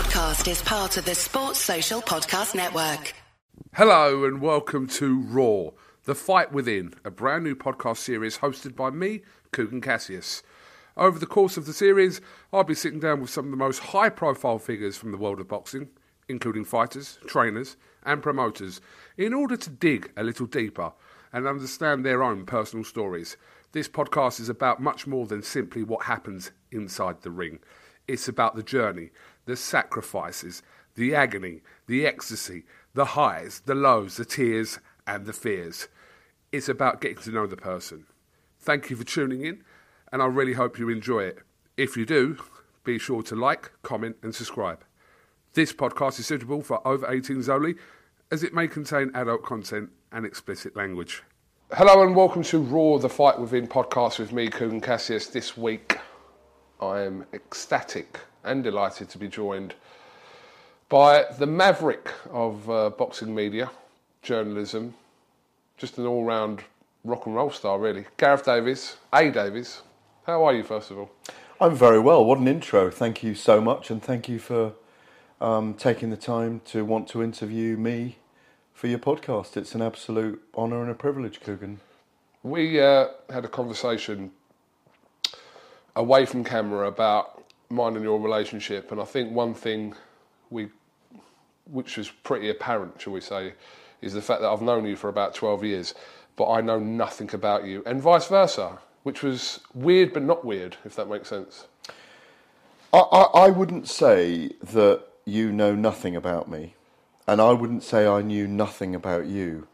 podcast is part of the Sports Social Podcast Network. Hello and welcome to Raw, The Fight Within, a brand new podcast series hosted by me, Kugan Cassius. Over the course of the series, I'll be sitting down with some of the most high profile figures from the world of boxing, including fighters, trainers, and promoters, in order to dig a little deeper and understand their own personal stories. This podcast is about much more than simply what happens inside the ring. It's about the journey, the sacrifices, the agony, the ecstasy, the highs, the lows, the tears, and the fears. It's about getting to know the person. Thank you for tuning in, and I really hope you enjoy it. If you do, be sure to like, comment, and subscribe. This podcast is suitable for over 18s only, as it may contain adult content and explicit language. Hello and welcome to Raw, the Fight Within podcast with me, Kugan Cassius. This week, I am ecstatic and delighted to be joined by the maverick of uh, boxing media, journalism, just an all round rock and roll star, really. Gareth Davies, A. Davies. How are you, first of all? I'm very well. What an intro. Thank you so much, and thank you for um, taking the time to want to interview me for your podcast. It's an absolute honour and a privilege, Kugan. We uh, had a conversation away from camera about mine and your relationship, and I think one thing we, which was pretty apparent, shall we say, is the fact that I've known you for about twelve years, but I know nothing about you, and vice versa, which was weird but not weird, if that makes sense. I, I, I wouldn't say that you know nothing about me, and I wouldn't say I knew nothing about you.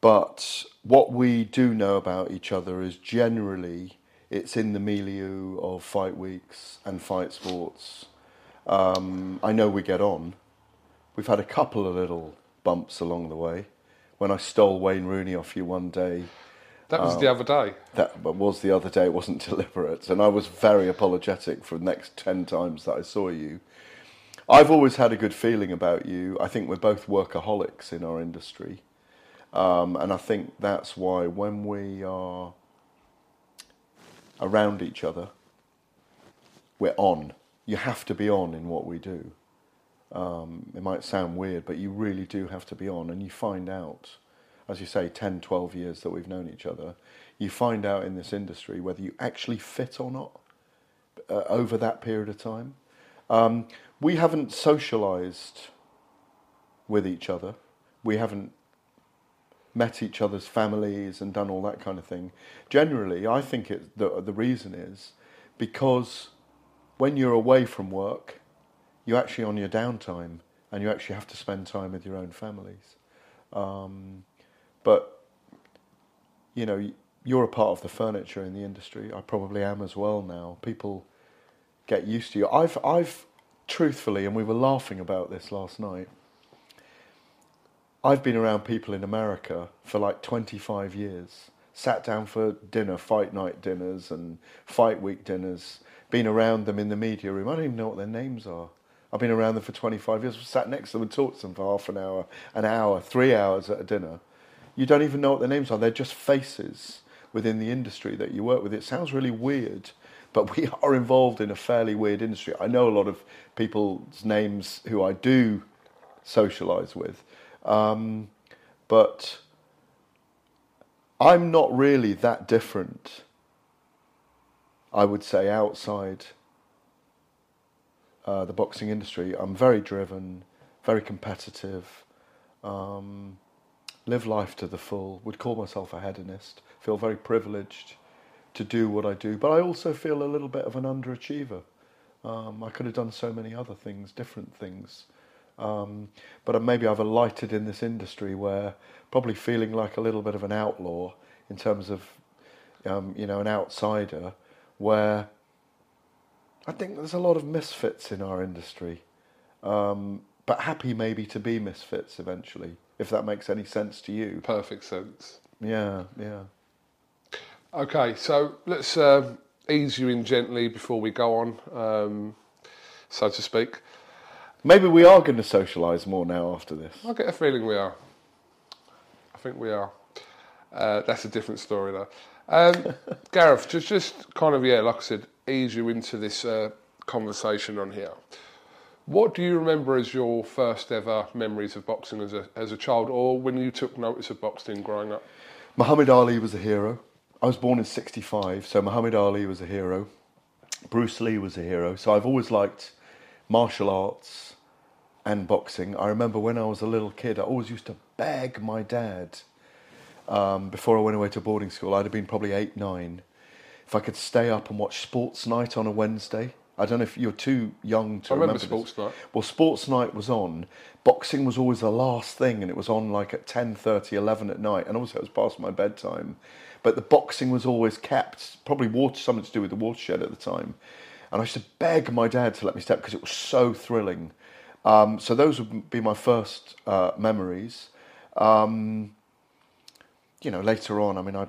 But what we do know about each other is generally it's in the milieu of fight weeks and fight sports. Um, I know we get on. We've had a couple of little bumps along the way. When I stole Wayne Rooney off you one day, That was the other day. that was the other day. It wasn't deliberate, and I was very apologetic for the next ten times that I saw you. I've always had a good feeling about you. I think we're both workaholics in our industry, um, and I think that's why when we are around each other, we're on. You have to be on in what we do. Um, it might sound weird, but you really do have to be on, and you find out, as you say, 10, 12 years that we've known each other, you find out in this industry whether you actually fit or not uh, over that period of time. Um, we haven't socialized with each other. We haven't met each other's families and done all that kind of thing. Generally, I think it, the, the reason is because when you're away from work, you're actually on your downtime and you actually have to spend time with your own families. Um, but, you know, you're a part of the furniture in the industry. I probably am as well now. People get used to you. I've, I've truthfully, and we were laughing about this last night. I've been around people in America for like 25 years. Sat down for dinner, fight night dinners and fight week dinners. Been around them in the media room. I don't even know what their names are. I've been around them for 25 years. Sat next to them and talked to them for half an hour, an hour, three hours at a dinner. You don't even know what their names are. They're just faces within the industry that you work with. It sounds really weird, but we are involved in a fairly weird industry. I know a lot of people's names who I do socialise with, um, but I'm not really that different. I would say outside uh, the boxing industry, I'm very driven, very competitive. Um, live life to the full. Would call myself a hedonist. Feel very privileged to do what I do, but I also feel a little bit of an underachiever. Um, I could have done so many other things, different things. Um, but maybe I've alighted in this industry where probably feeling like a little bit of an outlaw in terms of, um, you know, an outsider, where I think there's a lot of misfits in our industry, um, but happy maybe to be misfits eventually, if that makes any sense to you. Perfect sense. Yeah, yeah. Okay, so let's uh, ease you in gently before we go on, um, so to speak. Maybe we are going to socialise more now after this. I get a feeling we are. I think we are. Uh, that's a different story, though. Um, Gareth, just, just kind of, yeah, like I said, ease you into this uh, conversation on here. What do you remember as your first ever memories of boxing as a, as a child or when you took notice of boxing growing up? Muhammad Ali was a hero. I was born in 65, so Muhammad Ali was a hero. Bruce Lee was a hero. So I've always liked martial arts and boxing. I remember when I was a little kid, I always used to beg my dad um, before I went away to boarding school. I'd have been probably eight, nine. If I could stay up and watch Sports Night on a Wednesday. I don't know if you're too young to I remember this. Sports Night. Well, Sports Night was on. Boxing was always the last thing, and it was on like at 10.30, 11 at night. And also, it was past my bedtime. But the boxing was always kept, probably water, something to do with the watershed at the time. And I used to beg my dad to let me step because it was so thrilling. Um, so those would be my first uh, memories. Um, you know, later on, I mean, I,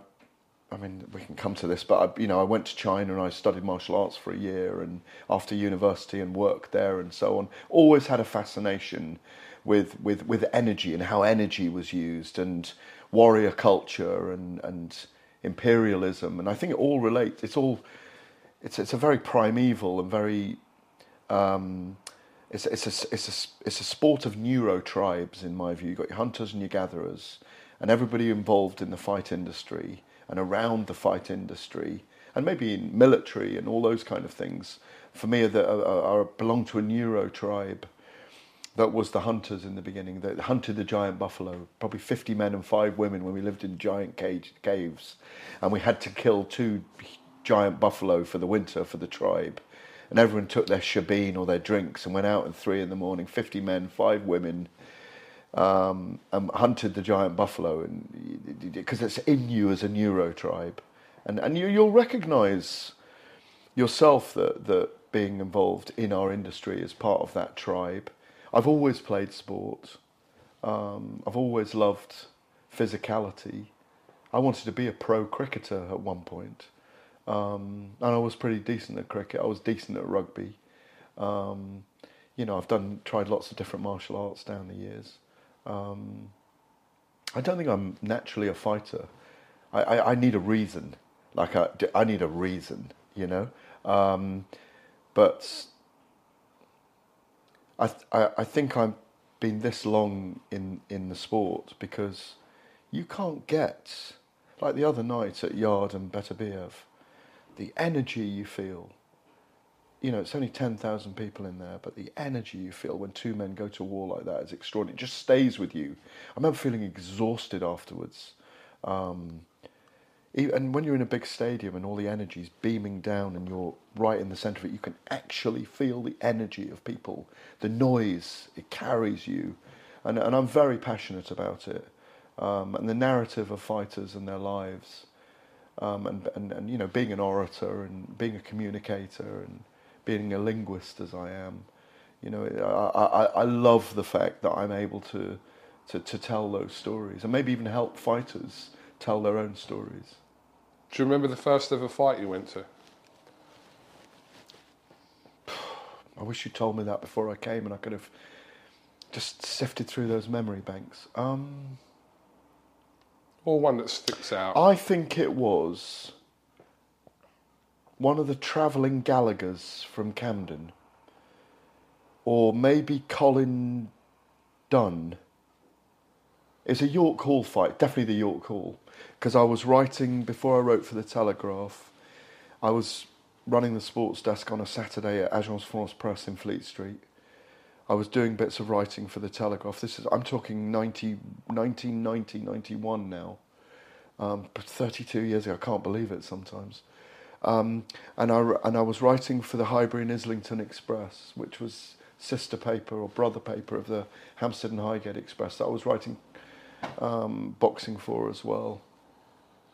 I mean, we can come to this, but I, you know, I went to China and I studied martial arts for a year, and after university and worked there and so on. Always had a fascination with with with energy and how energy was used and warrior culture and and imperialism, and I think it all relates. It's all, it's it's a very primeval and very. Um, it's, it's, a, it's, a, it's a sport of neuro tribes, in my view. You've got your hunters and your gatherers, and everybody involved in the fight industry and around the fight industry, and maybe in military and all those kind of things, for me, are, are, are belong to a neuro tribe that was the hunters in the beginning that hunted the giant buffalo probably 50 men and five women when we lived in giant cage, caves and we had to kill two giant buffalo for the winter for the tribe and everyone took their shebeen or their drinks and went out at three in the morning 50 men five women um, and hunted the giant buffalo and because it's in you as a neuro tribe and, and you, you'll recognize yourself that, that being involved in our industry is part of that tribe I've always played sport. Um, I've always loved physicality. I wanted to be a pro cricketer at one point. Um, and I was pretty decent at cricket. I was decent at rugby. Um, you know, I've done tried lots of different martial arts down the years. Um, I don't think I'm naturally a fighter. I, I, I need a reason. Like I, I need a reason, you know. Um, but I, I, I think I've been this long in, in the sport because you can't get, like the other night at Yarde and Beterbiev, the energy you feel. You know, it's only 10,000 people in there, but the energy you feel when two men go to war like that is extraordinary. It just stays with you. I remember feeling exhausted afterwards. Um, and when you're in a big stadium and all the energy is beaming down and you're right in the centre of it, you can actually feel the energy of people, the noise, it carries you. And, and I'm very passionate about it. Um, and the narrative of fighters and their lives. Um, and, and, and, you know, being an orator and being a communicator and being a linguist as I am, you know, I, I, I love the fact that I'm able to, to, to tell those stories and maybe even help fighters tell their own stories. Do you remember the first ever fight you went to? I wish you told me that before I came, and I could have just sifted through those memory banks. Um, or one that sticks out. I think it was one of the travelling Gallaghers from Camden, or maybe Colin Dunne. It's a York Hall fight, definitely the York Hall, because I was writing before I wrote for the Telegraph. I was running the sports desk on a Saturday at Agence France Presse in Fleet Street. I was doing bits of writing for the Telegraph. This is I'm talking 90, 1990, 91 now. Um, 32 years ago. I can't believe it sometimes. Um, and I and I was writing for the Highbury and Islington Express, which was sister paper or brother paper of the Hampstead and Highgate Express. That I was writing um, boxing for as well.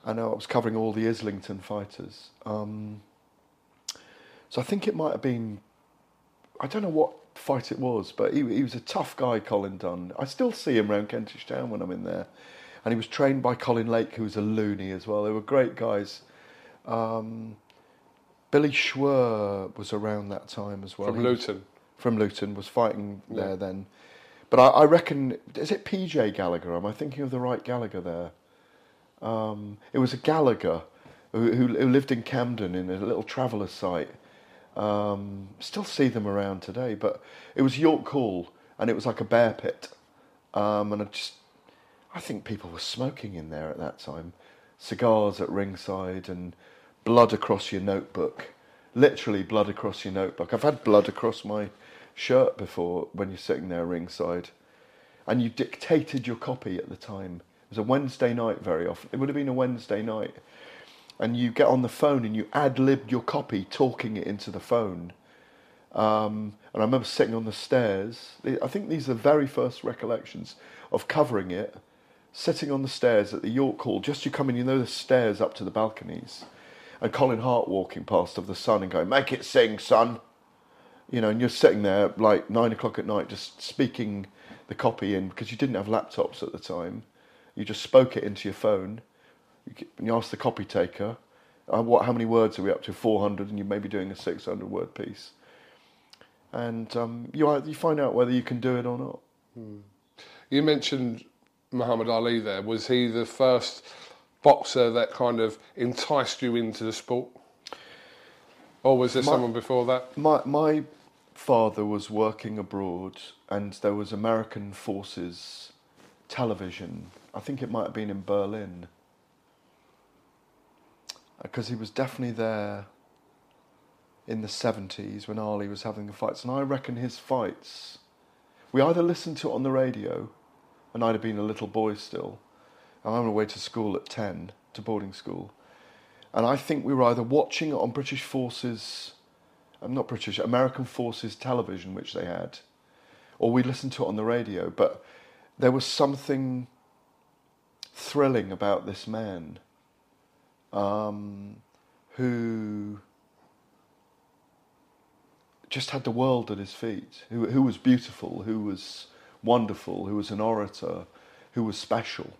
And I was covering all the Islington fighters. Um, so I think it might have been, I don't know what fight it was, but he, he was a tough guy, Colin Dunne. I still see him around Kentish Town when I'm in there. And he was trained by Colin Lake, who was a loony as well. They were great guys. Um, Billy Schwer was around that time as well. From Luton. from Luton, was fighting yeah. there then. But I, I, reckon, is it PJ Gallagher? Am I thinking of the right Gallagher there? Um, it was a Gallagher who, who, who lived in Camden in a little traveller site Um, still see them around today, but it was York Hall, and it was like a bear pit. Um, and I just, I think people were smoking in there at that time, cigars at ringside, and blood across your notebook, literally blood across your notebook. I've had blood across my shirt before when you're sitting there ringside, and you dictated your copy at the time. It was a Wednesday night very often. It would have been a Wednesday night and you get on the phone and you ad libbed your copy, talking it into the phone. Um, and I remember sitting on the stairs. I think these are the very first recollections of covering it, sitting on the stairs at the York Hall. Just you come in, you know the stairs up to the balconies, and Colin Hart walking past of the Sun and going, "Make it sing, son." You know, and you're sitting there like nine o'clock at night, just speaking the copy in because you didn't have laptops at the time. You just spoke it into your phone and you ask the copy taker, uh, what, how many words are we up to? 400, and you may be doing a 600 word piece. And um, you, you find out whether you can do it or not. Hmm. You mentioned Muhammad Ali there. Was he the first boxer that kind of enticed you into the sport? Or was there my, someone before that? My, my father was working abroad, and there was American Forces television. I think it might have been in Berlin because he was definitely there in the 70s when Ali was having the fights. And I reckon his fights, we either listened to it on the radio, and I'd have been a little boy still. and I'm on my way to school at 10, to boarding school. And I think we were either watching it on British Forces, I'm uh, not British, American Forces television, which they had, or we listened to it on the radio. But there was something thrilling about this man um, who just had the world at his feet, who, who was beautiful, who was wonderful, who was an orator, who was special.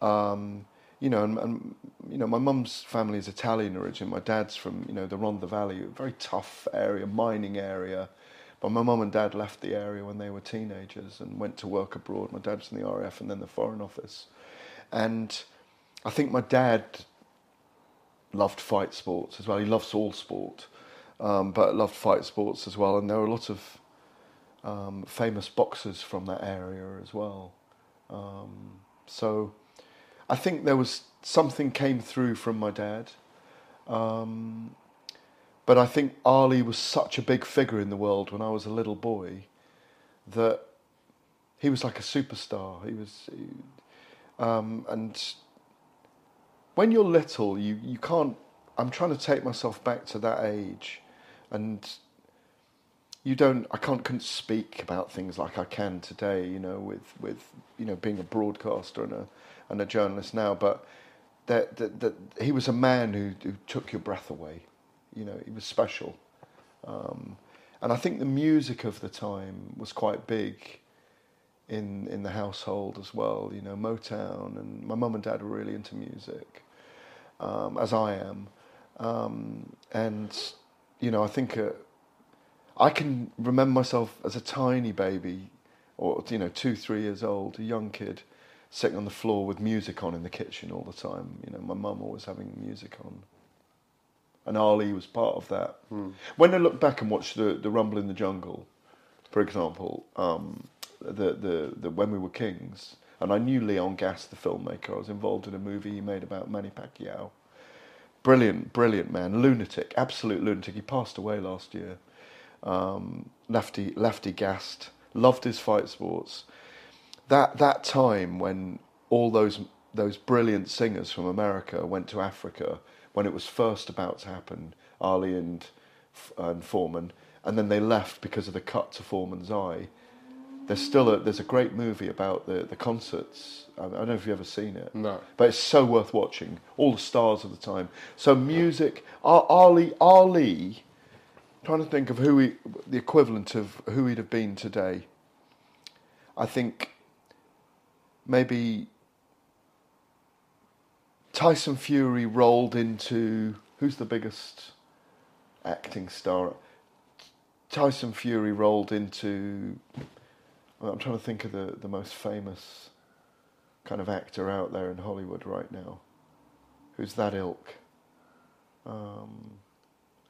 Um, you know, and, and, you know, my mum's family is Italian origin. My dad's from you know the Rhondda Valley, a very tough area, mining area. But my mum and dad left the area when they were teenagers and went to work abroad. My dad's in the RAF and then the Foreign Office, and I think my dad loved fight sports as well. He loves all sport, um, but loved fight sports as well. And there were a lot of um, famous boxers from that area as well. Um, so I think there was something came through from my dad. Um, but I think Ali was such a big figure in the world when I was a little boy that he was like a superstar. He was, he, um, and when you're little, you, you can't. I'm trying to take myself back to that age, and you don't. I can't, can't speak about things like I can today. You know, with with you know being a broadcaster and a and a journalist now, but that that, that he was a man who, who took your breath away. You know, he was special, um, and I think the music of the time was quite big in in the household as well. You know, Motown, and my mum and dad were really into music um, as I am. Um, and, you know, I think uh, I can remember myself as a tiny baby, or, you know, two, three years old, a young kid, sitting on the floor with music on in the kitchen all the time. You know, my mum always having music on. And Ali was part of that. Mm. When I look back and watch the, the Rumble in the Jungle, for example, um, the, the, the When We Were Kings, and I knew Leon Gast, the filmmaker. I was involved in a movie he made about Manny Pacquiao. Brilliant, brilliant man, lunatic, absolute lunatic. He passed away last year. Um, lefty, lefty gassed, loved his fight sports. That that time when all those those brilliant singers from America went to Africa when it was first about to happen, Ali and and Foreman, and then they left because of the cut to Foreman's eye there's still a there's a great movie about the the concerts. I don't know if you've ever seen it. No. But it's so worth watching. All the stars of the time. So music, Ali Ali. Trying to think of who he, the equivalent of who he'd have been today. I think maybe Tyson Fury rolled into who's the biggest acting star? Tyson Fury rolled into I'm trying to think of the, the most famous kind of actor out there in Hollywood right now. Who's that ilk? Um,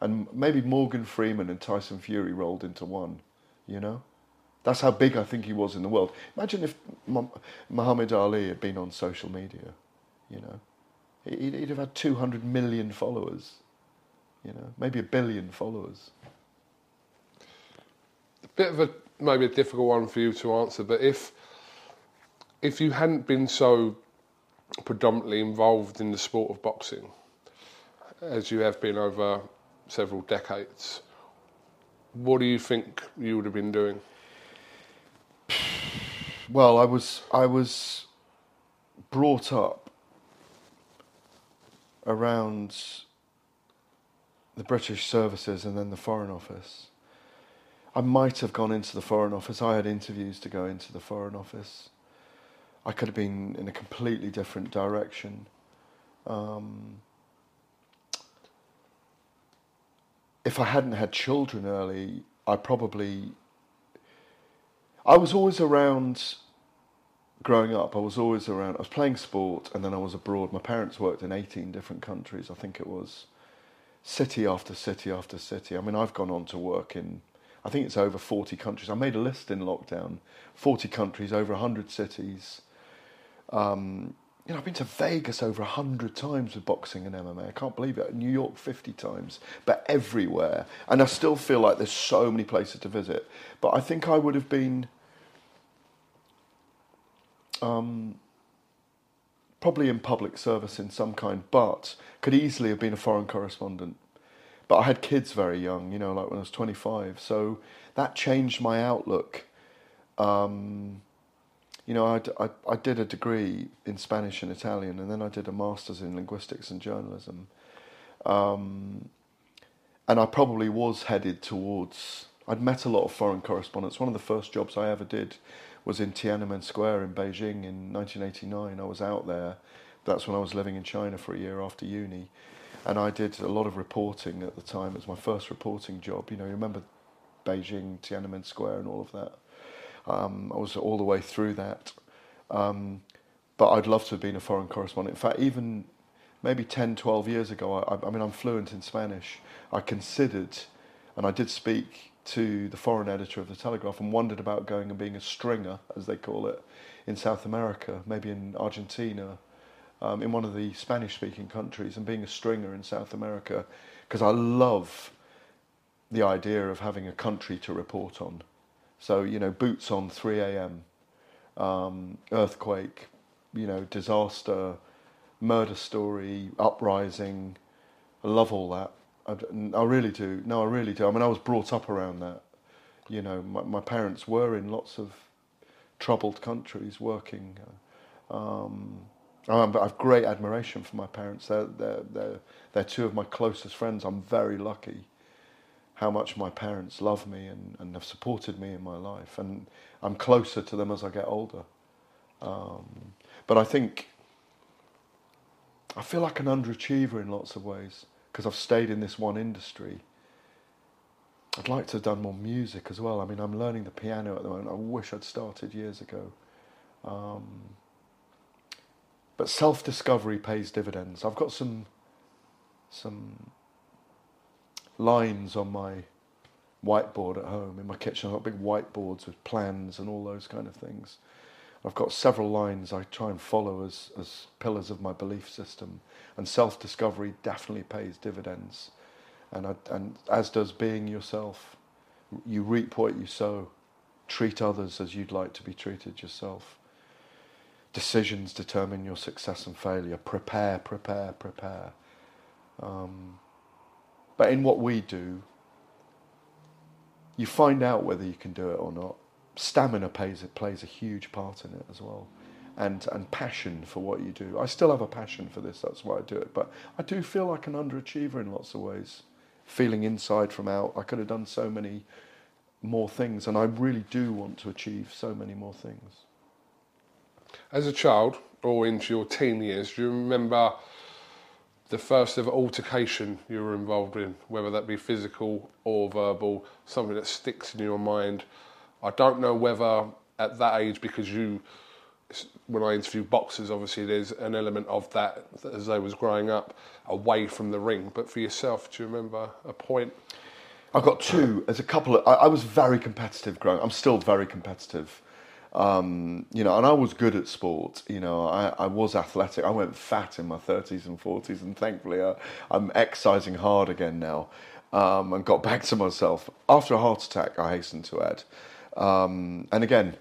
and maybe Morgan Freeman and Tyson Fury rolled into one. You know, that's how big I think he was in the world. Imagine if Muhammad Ali had been on social media. You know, he'd, he'd have had two hundred million followers. You know, maybe a billion followers. A bit of a maybe a difficult one for you to answer, but if if you hadn't been so predominantly involved in the sport of boxing, as you have been over several decades, what do you think you would have been doing? Well, I was I was brought up around the British services and then the Foreign Office. I might have gone into the Foreign Office. I had interviews to go into the Foreign Office. I could have been in a completely different direction. Um, if I hadn't had children early, I probably. I was always around growing up. I was always around. I was playing sport and then I was abroad. My parents worked in 18 different countries, I think it was. City after city after city. I mean, I've gone on to work in, I think it's over 40 countries. I made a list in lockdown 40 countries, over 100 cities. Um, you know, I've been to Vegas over a hundred times with boxing and MMA. I can't believe it. New York fifty times, but everywhere, and I still feel like there's so many places to visit. But I think I would have been um, probably in public service in some kind, but could easily have been a foreign correspondent. But I had kids very young, you know, like when I was twenty five, so that changed my outlook. Um, you know, I, I, I, did a degree in Spanish and Italian, and then I did a master's in linguistics and journalism. Um, and I probably was headed towards. I'd met a lot of foreign correspondents. One of the first jobs I ever did was in Tiananmen Square in Beijing in 1989. I was out there. That's when I was living in China for a year after uni. And I did a lot of reporting at the time. It was my first reporting job. You know, you remember Beijing, Tiananmen Square, and all of that. Um, I was all the way through that. Um, but I'd love to have been a foreign correspondent. In fact, even maybe 10, 12 years ago, I, I mean, I'm fluent in Spanish. I considered, and I did speak to the foreign editor of the Telegraph and wondered about going and being a stringer, as they call it, in South America, maybe in Argentina, um, in one of the Spanish speaking countries, and being a stringer in South America, because I love the idea of having a country to report on. So, you know, boots on 3 a.m., um, earthquake, you know, disaster, murder story, uprising. I love all that. I, I, really do. No, I really do. I mean, I was brought up around that. You know, my, my parents were in lots of troubled countries working. Um, I have great admiration for my parents. They're, they're, they're, they're two of my closest friends. I'm very lucky how much my parents love me and, and have supported me in my life. And I'm closer to them as I get older. Um, but I think I feel like an underachiever in lots of ways because I've stayed in this one industry. I'd like to have done more music as well. I mean, I'm learning the piano at the moment. I wish I'd started years ago. Um, but self-discovery pays dividends. I've got some some lines on my whiteboard at home in my kitchen. I've got big whiteboards with plans and all those kind of things. I've got several lines I try and follow as, as pillars of my belief system. And self discovery definitely pays dividends. And, I, and as does being yourself. You reap what you sow. Treat others as you'd like to be treated yourself. Decisions determine your success and failure. Prepare, prepare, prepare. Um, but in what we do, you find out whether you can do it or not. Stamina plays, plays a huge part in it as well. And, and passion for what you do. I still have a passion for this, that's why I do it. But I do feel like an underachiever in lots of ways. Feeling inside from out. I could have done so many more things, and I really do want to achieve so many more things. As a child, or into your teen years, do you remember the first ever altercation you were involved in, whether that be physical or verbal, something that sticks in your mind. I don't know whether at that age, because you when I interview boxers, obviously there's an element of that as they was growing up away from the ring. But for yourself, do you remember a point? I've got two. There's a couple of. I, I was very competitive growing. I'm still very competitive. Um, you know, and I was good at sport. You know, I, I was athletic. I went fat in my 30s and 40s, and thankfully I, I'm exercising hard again now, um, and got back to myself after a heart attack. I hasten to add, um, and again,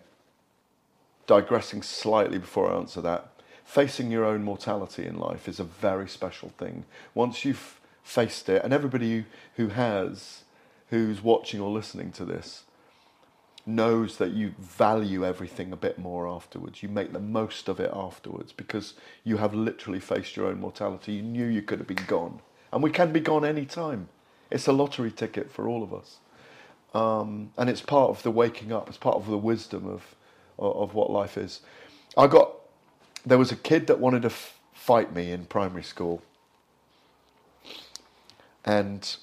digressing slightly before I answer that, facing your own mortality in life is a very special thing. Once you've faced it, and everybody who has, who's watching or listening to this, knows that you value everything a bit more afterwards. You make the most of it afterwards because you have literally faced your own mortality. You knew you could have been gone. And we can be gone any time. It's a lottery ticket for all of us. Um, and it's part of the waking up, it's part of the wisdom of, of, what life is. I got, there was a kid that wanted to f- fight me in primary school. And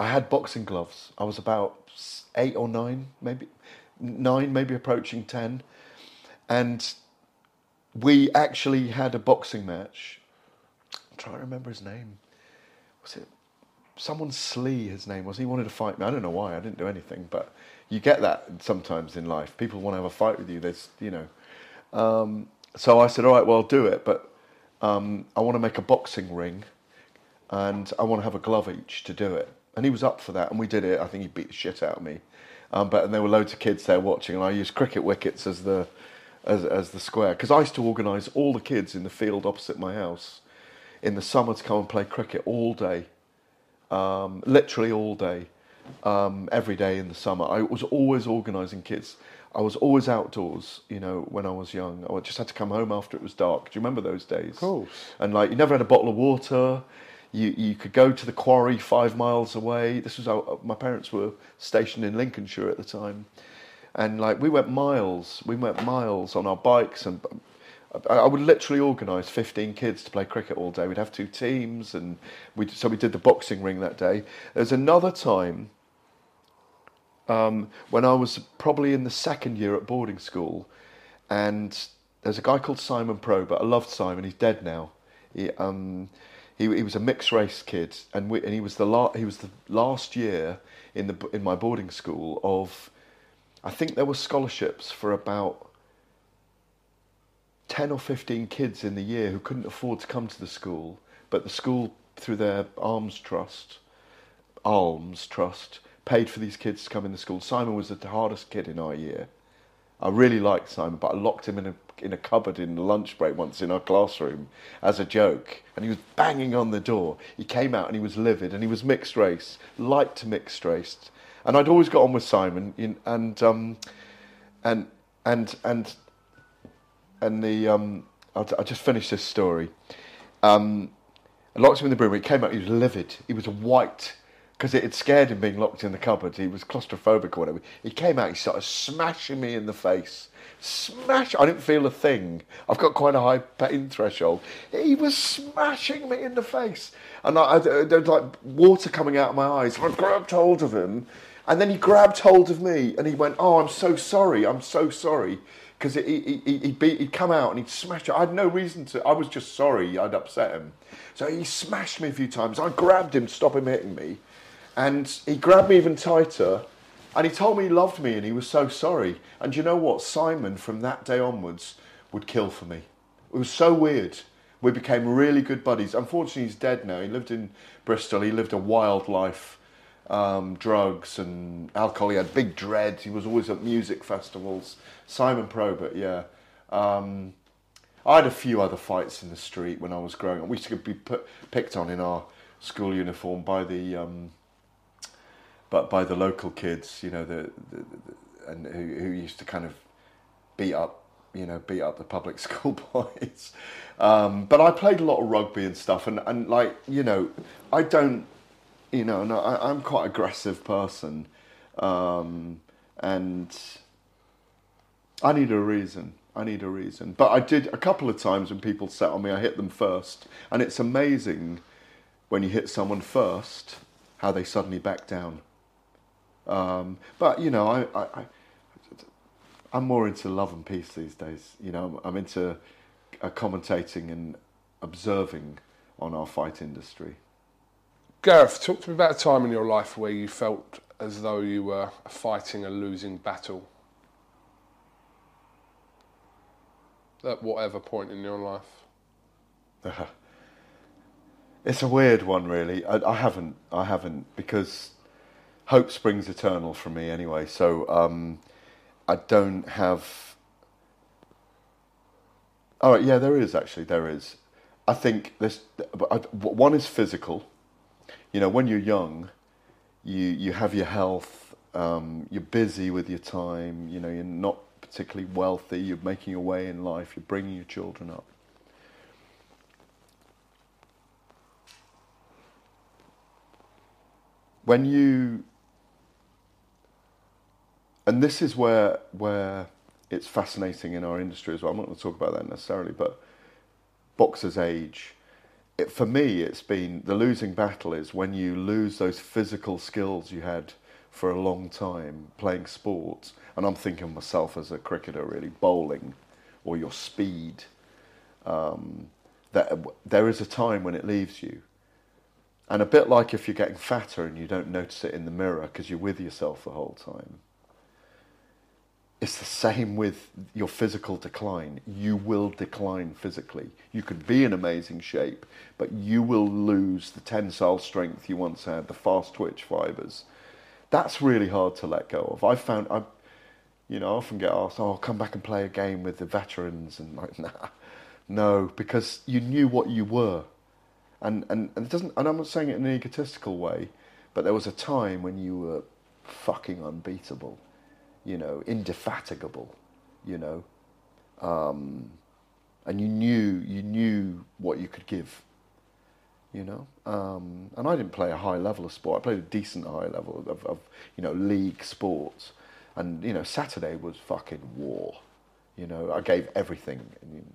I had boxing gloves. I was about eight or nine, maybe nine, maybe approaching ten. And we actually had a boxing match. I'm trying to remember his name. Was it someone Slee? His name was. He wanted to fight me. I don't know why. I didn't do anything, but you get that sometimes in life. People want to have a fight with you. There's, you know. Um, so I said, all right, well, I'll do it, but um, I want to make a boxing ring, and I want to have a glove each to do it. And he was up for that, and we did it. I think he beat the shit out of me. Um, but and there were loads of kids there watching, and I used cricket wickets as the as, as the square because I used to organise all the kids in the field opposite my house in the summer to come and play cricket all day, um, literally all day, um, every day in the summer. I was always organising kids. I was always outdoors, you know, when I was young. I just had to come home after it was dark. Do you remember those days? Of course. And like, you never had a bottle of water. You you could go to the quarry five miles away. This was how my parents were stationed in Lincolnshire at the time, and like we went miles. We went miles on our bikes, and I I would literally organise fifteen kids to play cricket all day. We'd have two teams, and we so we did the boxing ring that day. There's another time um, when I was probably in the second year at boarding school, and there's a guy called Simon Probert. I loved Simon. He's dead now. He, um, he, he was a mixed race kid, and, we, and he was the la- he was the last year in the in my boarding school of, I think there were scholarships for about ten or fifteen kids in the year who couldn't afford to come to the school, but the school through their alms trust, alms trust, paid for these kids to come in the school. Simon was the hardest kid in our year. I really liked Simon, but I locked him in a in a cupboard in the lunch break once in our classroom as a joke, and he was banging on the door. He came out and he was livid, and he was mixed race, liked to mixed race, and I'd always got on with Simon, in, and um, and and and and the um, I'll, I'll just finish this story. Um, I locked him in the room. He came out. He was livid. He was white because it had scared him being locked in the cupboard. He was claustrophobic or whatever. He came out. He started smashing me in the face. Smash! I didn't feel a thing. I've got quite a high pain threshold. He was smashing me in the face, and I, I, there was like water coming out of my eyes. I grabbed hold of him, and then he grabbed hold of me, and he went, "Oh, I'm so sorry. I'm so sorry." Because he, he, he'd, he'd come out and he'd smash it. I had no reason to. I was just sorry I'd upset him. So he smashed me a few times. I grabbed him to stop him hitting me. And he grabbed me even tighter. And he told me he loved me and he was so sorry. And you know what? Simon, from that day onwards, would kill for me. It was so weird. We became really good buddies. Unfortunately, he's dead now. He lived in Bristol. He lived a wild life um, drugs and alcohol. He had big dread. He was always at music festivals. Simon Probert, yeah. Um, I had a few other fights in the street when I was growing up. We used to be put, picked on in our school uniform by the, um, but by the local kids, you know, the, the, the and who, who used to kind of beat up, you know, beat up the public school boys. Um, but I played a lot of rugby and stuff, and, and like you know, I don't you know, no, I, I'm quite aggressive person, um, and I need a reason. I need a reason. But I did a couple of times when people sat on me, I hit them first, and it's amazing when you hit someone first how they suddenly back down. Um, but you know, I, I, I I'm more into love and peace these days. You know, I'm, I'm into uh, commentating and observing on our fight industry. Gareth, talk to me about a time in your life where you felt as though you were fighting a losing battle. At whatever point in your life. It's a weird one, really. I, I haven't, I haven't, because hope springs eternal for me anyway. So um, I don't have. All right, yeah, there is actually there is. I think this one is physical. You know, when you're young, you you have your health. Um, you're busy with your time. You know, you're not particularly wealthy. You're making your way in life. You're bringing your children up. when you and this is where where it's fascinating in our industry as well. I'm not going to talk about that necessarily, but boxers age. It, for me, it's been the losing battle is when you lose those physical skills you had for a long time playing sports. And I'm thinking myself as a cricketer, really bowling, or your speed. Um, that there is a time when it leaves you, and a bit like if you're getting fatter and you don't notice it in the mirror because you're with yourself the whole time. It's the same with your physical decline. You will decline physically. You could be in amazing shape, but you will lose the tensile strength you once had, the fast twitch fibers. That's really hard to let go of. I found I, you know, I often get asked, "Oh, come back and play a game with the veterans," and like, nah, no, because you knew what you were and, and, and it doesn't, and I'm not saying it in an egotistical way, but there was a time when you were fucking unbeatable, you know, indefatigable, you know, um, and you knew you knew what you could give, you know. Um, and I didn't play a high level of sport. I played a decent high level of, of you know league sports, and you know Saturday was fucking war. You know, I gave everything. And,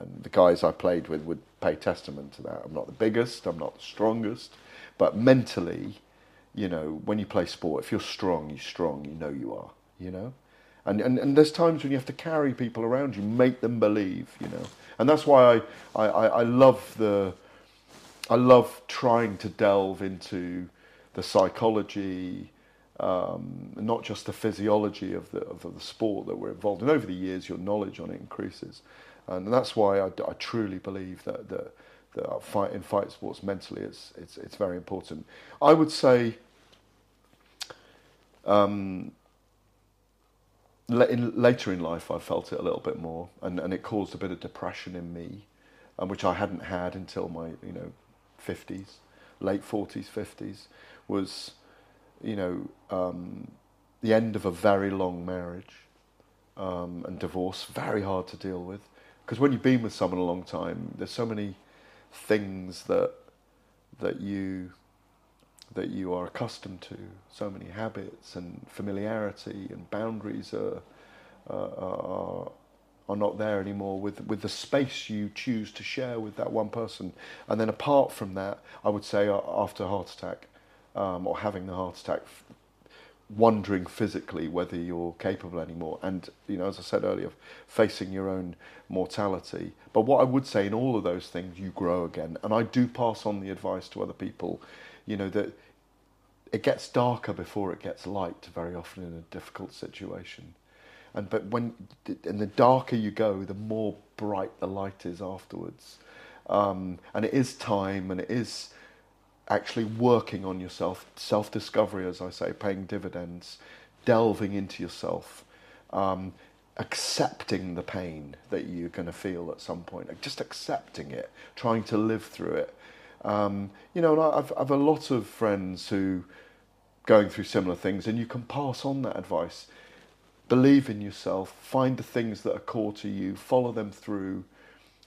and the guys I played with would pay testament to that. I'm not the biggest, I'm not the strongest, but mentally, you know, when you play sport, if you're strong, you're strong, you know you are, you know? And, and, and there's times when you have to carry people around you, make them believe, you know? And that's why I, I, I love the, I love trying to delve into the psychology, um, not just the physiology of the, of the sport that we're involved in. Over the years, your knowledge on it increases. And that's why I, I truly believe that, that, that fight, in fight sports mentally it's, it's, it's very important. I would say um, in, later in life I felt it a little bit more and, and it caused a bit of depression in me, um, which I hadn't had until my you know 50s, late 40s, 50s, was you know um, the end of a very long marriage um, and divorce, very hard to deal with. Because when you've been with someone a long time, there's so many things that that you that you are accustomed to, so many habits and familiarity and boundaries are are, are not there anymore with with the space you choose to share with that one person. And then apart from that, I would say uh, after a heart attack um, or having the heart attack, wondering physically whether you're capable anymore. And you know as i said earlier facing your own mortality. But what i would say in all of those things you grow again. And i do pass on the advice to other people you know that it gets darker before it gets light very often in a difficult situation and but when and the darker you go the more bright the light is afterwards um, and it is time and it is actually working on yourself, self discovery, as I say, paying dividends, delving into yourself, um, accepting the pain that you're going to feel at some point, just accepting it, trying to live through it. Um, you know, I've, I've a lot of friends who going through similar things, and you can pass on that advice. Believe in yourself, find the things that are core to you, follow them through,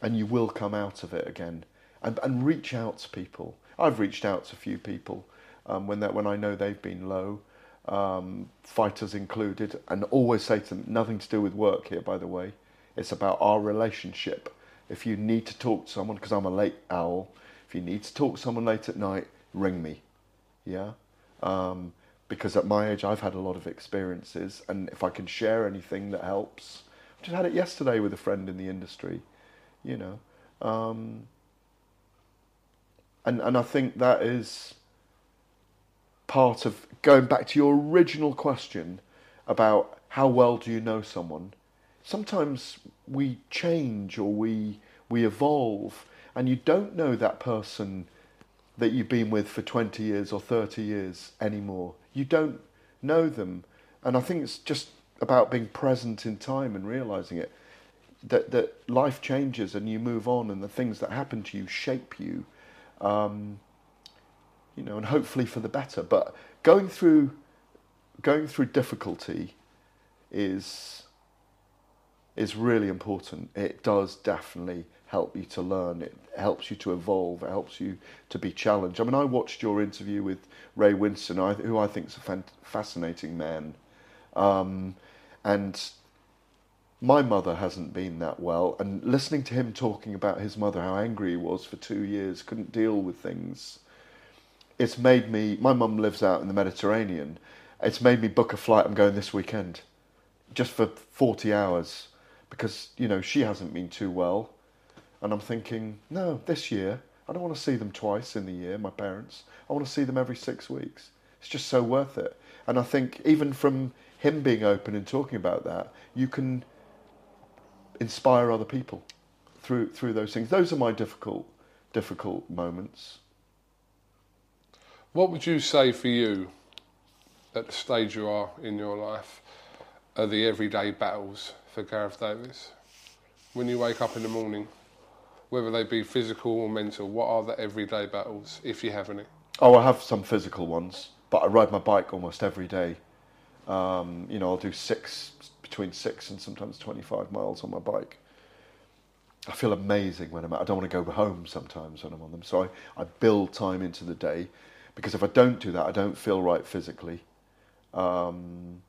and you will come out of it again. And, and reach out to people I've reached out to a few people um, when that when I know they've been low, um, fighters included, and always say to them, nothing to do with work here, by the way. It's about our relationship. If you need to talk to someone, because I'm a late owl, if you need to talk to someone late at night, ring me. Yeah. Um, because at my age I've had a lot of experiences, and if I can share anything that helps, I just had it yesterday with a friend in the industry, you know, um, and and I think that is part of going back to your original question about how well do you know someone. Sometimes we change or we we evolve, and you don't know that person that you've been with for 20 years or 30 years anymore. You don't know them. And I think it's just about being present in time and realizing it. That, that life changes and you move on, and the things that happen to you shape you, um, you know, and hopefully for the better. But going through going through difficulty is is really important. It does definitely help you to learn. It helps you to evolve. It helps you to be challenged. I mean, I watched your interview with Ray Winstone, who I think is a fascinating man, um, and my mother hasn't been that well. And listening to him talking about his mother, how angry he was for two years, couldn't deal with things. It's made me. My mum lives out in the Mediterranean. It's made me book a flight. I'm going this weekend, just for forty hours, because you know she hasn't been too well and I'm thinking, no, this year, I don't want to see them twice in the year, my parents. I want to see them every six weeks. It's just so worth it. And I think even from him being open and talking about that, you can inspire other people through through those things. Those are my difficult difficult moments. What would you say for you at the stage you are in your life are the everyday battles for Gareth Davies? When you wake up in the morning, whether they be physical or mental, what are the everyday battles, if you have any? Oh, I have some physical ones, but I ride my bike almost every day. Um, you know, I'll do six, between six and sometimes 25 miles on my bike. I feel amazing when I'm out. I don't want to go home sometimes when I'm on them. So I, I build time into the day because if I don't do that, I don't feel right physically. Um,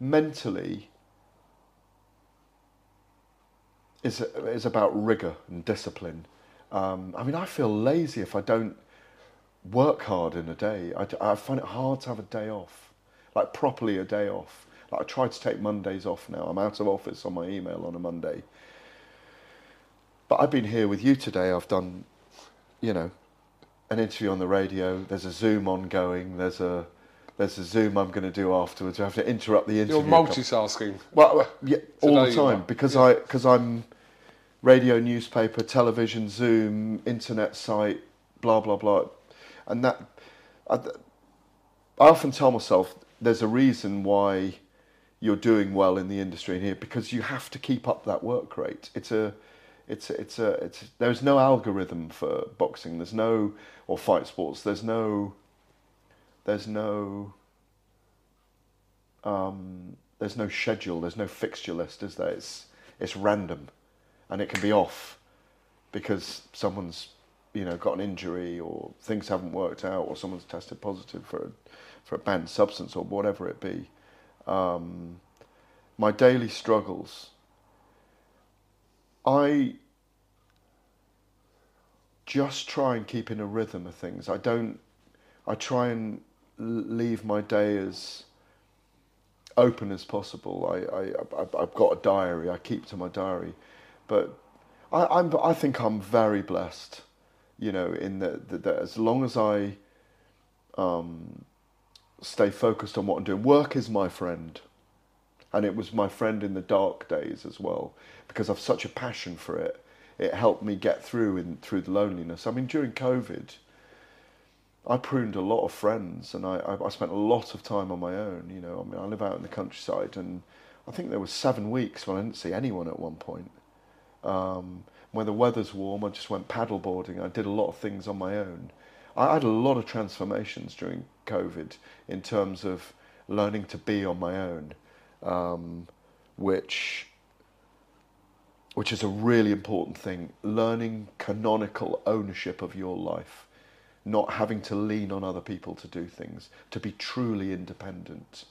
mentally, is is about rigor and discipline. Um, I mean, I feel lazy if I don't work hard in a day. I, I find it hard to have a day off, like properly a day off. Like I try to take Mondays off now. I'm out of office on my email on a Monday. But I've been here with you today. I've done, you know, an interview on the radio. There's a Zoom ongoing. There's a there's a Zoom I'm going to do afterwards. I have to interrupt the interview. You're multitasking. Well, yeah, all the time because yeah. I because I'm radio, newspaper, television, Zoom, internet site, blah blah blah, and that I, I often tell myself there's a reason why you're doing well in the industry here because you have to keep up that work rate. It's a it's a, it's a it's there's no algorithm for boxing. There's no or fight sports. There's no there's no um, there's no schedule. There's no fixture list, is there? It's it's random and it can be off because someone's you know got an injury or things haven't worked out or someone's tested positive for a, for a banned substance or whatever it be. Um, my daily struggles. I just try and keep in a rhythm of things. I don't. I try and leave my day as open as possible. I, I, I've got a diary. I keep to my diary. But I, I'm, I think I'm very blessed, you know, in that, that, that as long as I um, stay focused on what I'm doing, work is my friend. And it was my friend in the dark days as well, because I've such a passion for it. It helped me get through in through the loneliness. I mean, during COVID, I pruned a lot of friends, and I, I spent a lot of time on my own. You know, I mean, I live out in the countryside, and I think there was seven weeks when I didn't see anyone at one point. Um, when the weather's warm, I just went paddleboarding. I did a lot of things on my own. I had a lot of transformations during COVID in terms of learning to be on my own, um, which which is a really important thing. Learning canonical ownership of your life, not having to lean on other people to do things, to be truly independent.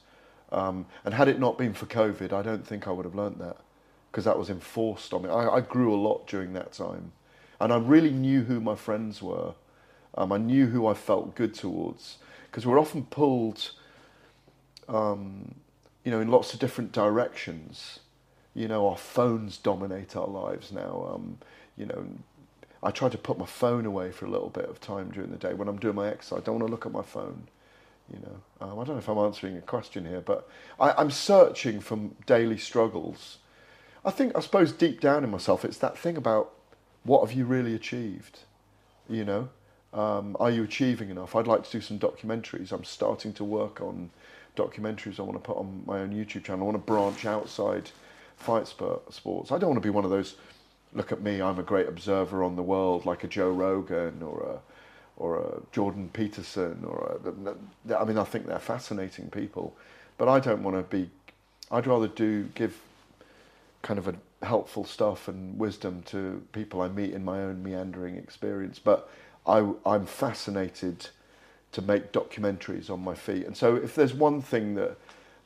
Um, and had it not been for COVID, I don't think I would have learnt that because that was enforced on me. I, I, grew a lot during that time, and I really knew who my friends were. Um, I knew who I felt good towards because we're often pulled, um, you know, in lots of different directions. You know, our phones dominate our lives now. Um, you know, I try to put my phone away for a little bit of time during the day when I'm doing my exercise. I don't want to look at my phone. You know, um, I don't know if I'm answering a question here, but I, I'm searching for daily struggles. I think, I suppose, deep down in myself, it's that thing about what have you really achieved? You know, um, are you achieving enough? I'd like to do some documentaries. I'm starting to work on documentaries I want to put on my own YouTube channel. I want to branch outside fight sports. I don't want to be one of those. Look at me, I'm a great observer on the world, like a Joe Rogan or a or a Jordan Peterson or a, I mean, I think they're fascinating people, but I don't want to be. I'd rather do give kind of a helpful stuff and wisdom to people I meet in my own meandering experience. But I, I'm fascinated to make documentaries on my feet. And so if there's one thing that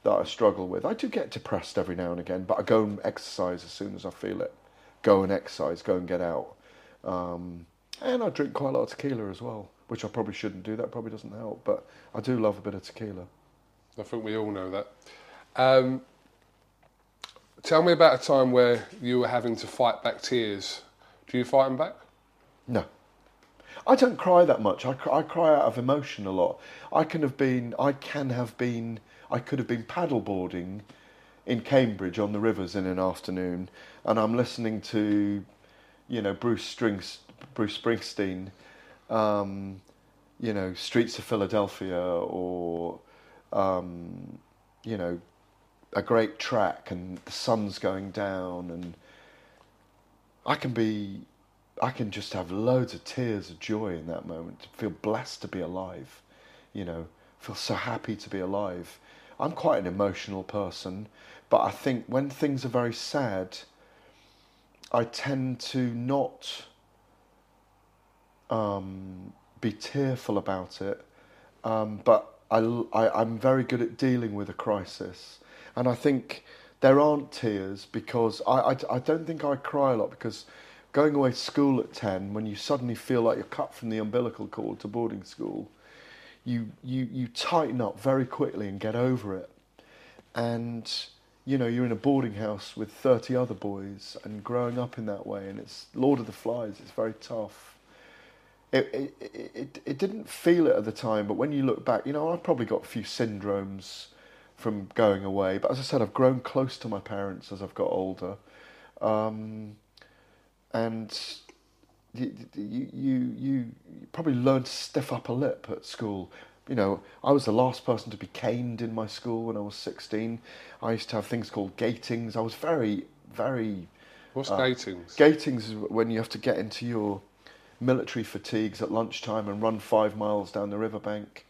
that I struggle with, I do get depressed every now and again, but I go and exercise as soon as I feel it. Go and exercise, go and get out. Um, and I drink quite a lot of tequila as well, which I probably shouldn't do. That probably doesn't help, but I do love a bit of tequila. I think we all know that. Um, tell me about a time where you were having to fight back tears. Do you fight them back? No. I don't cry that much. I cry, I cry out of emotion a lot. I can have been, I can have been, I could have been paddleboarding in Cambridge on the rivers in an afternoon, and I'm listening to, you know, Bruce Strings, Bruce Springsteen, um, you know, Streets of Philadelphia, or um, you know, a great track, and the sun's going down, and I can be I can just have loads of tears of joy in that moment. Feel blessed to be alive, you know. Feel so happy to be alive. I'm quite an emotional person, but I think when things are very sad, I tend to not um, be tearful about it. Um, but I, I, I'm very good at dealing with a crisis, and I think there aren't tears because I, I, I don't think I cry a lot because going away to school at 10 when you suddenly feel like you're cut from the umbilical cord to boarding school you you you tighten up very quickly and get over it. And you know you're in a boarding house with 30 other boys and growing up in that way and it's lord of the flies it's very tough. It, it, it, it didn't feel it at the time but when you look back you know i've probably got a few syndromes from going away but as i said i've grown close to my parents as i've got older um, and you, you, you, you probably learn to stiff up a lip at school. You know, I was the last person to be caned in my school when I was 16. I used to have things called gatings. I was very, very. What's uh, gatings? Gatings is when you have to get into your military fatigues at lunchtime and run five miles down the riverbank.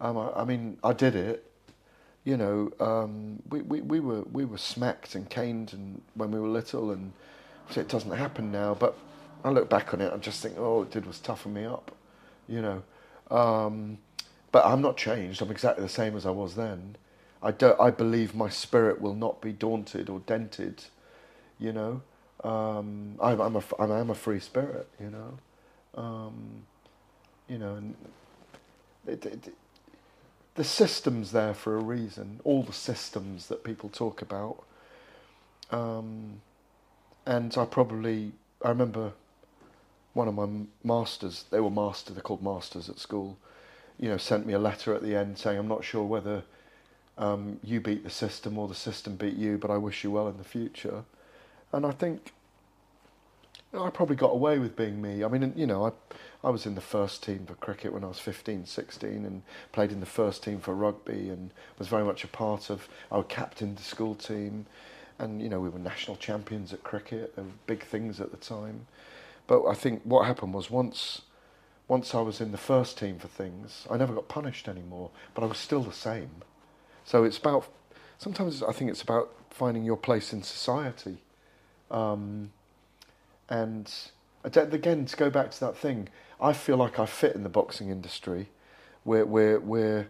Um, I, I mean, I did it. You know, um, we, we, we were we were smacked and caned and when we were little, and so it doesn't happen now. But I look back on it and just think, all it did was toughen me up, you know. Um, but I'm not changed. I'm exactly the same as I was then. I don't. I believe my spirit will not be daunted or dented, you know. Um, I'm, I'm a I'm, I'm a free spirit, you know. Um, you know, and it, it, the system's there for a reason. All the systems that people talk about. Um, and I probably I remember one of my masters. They were masters. They're called masters at school. You know, sent me a letter at the end saying, "I'm not sure whether um, you beat the system or the system beat you, but I wish you well in the future." And I think I probably got away with being me. I mean, you know, I I was in the first team for cricket when I was 15, 16 and played in the first team for rugby and was very much a part of our captain the school team and you know we were national champions at cricket. There were big things at the time, but I think what happened was once once I was in the first team for things, I never got punished anymore, but I was still the same. So it's about sometimes I think it's about finding your place in society, um, and again to go back to that thing, I feel like I fit in the boxing industry, where where we're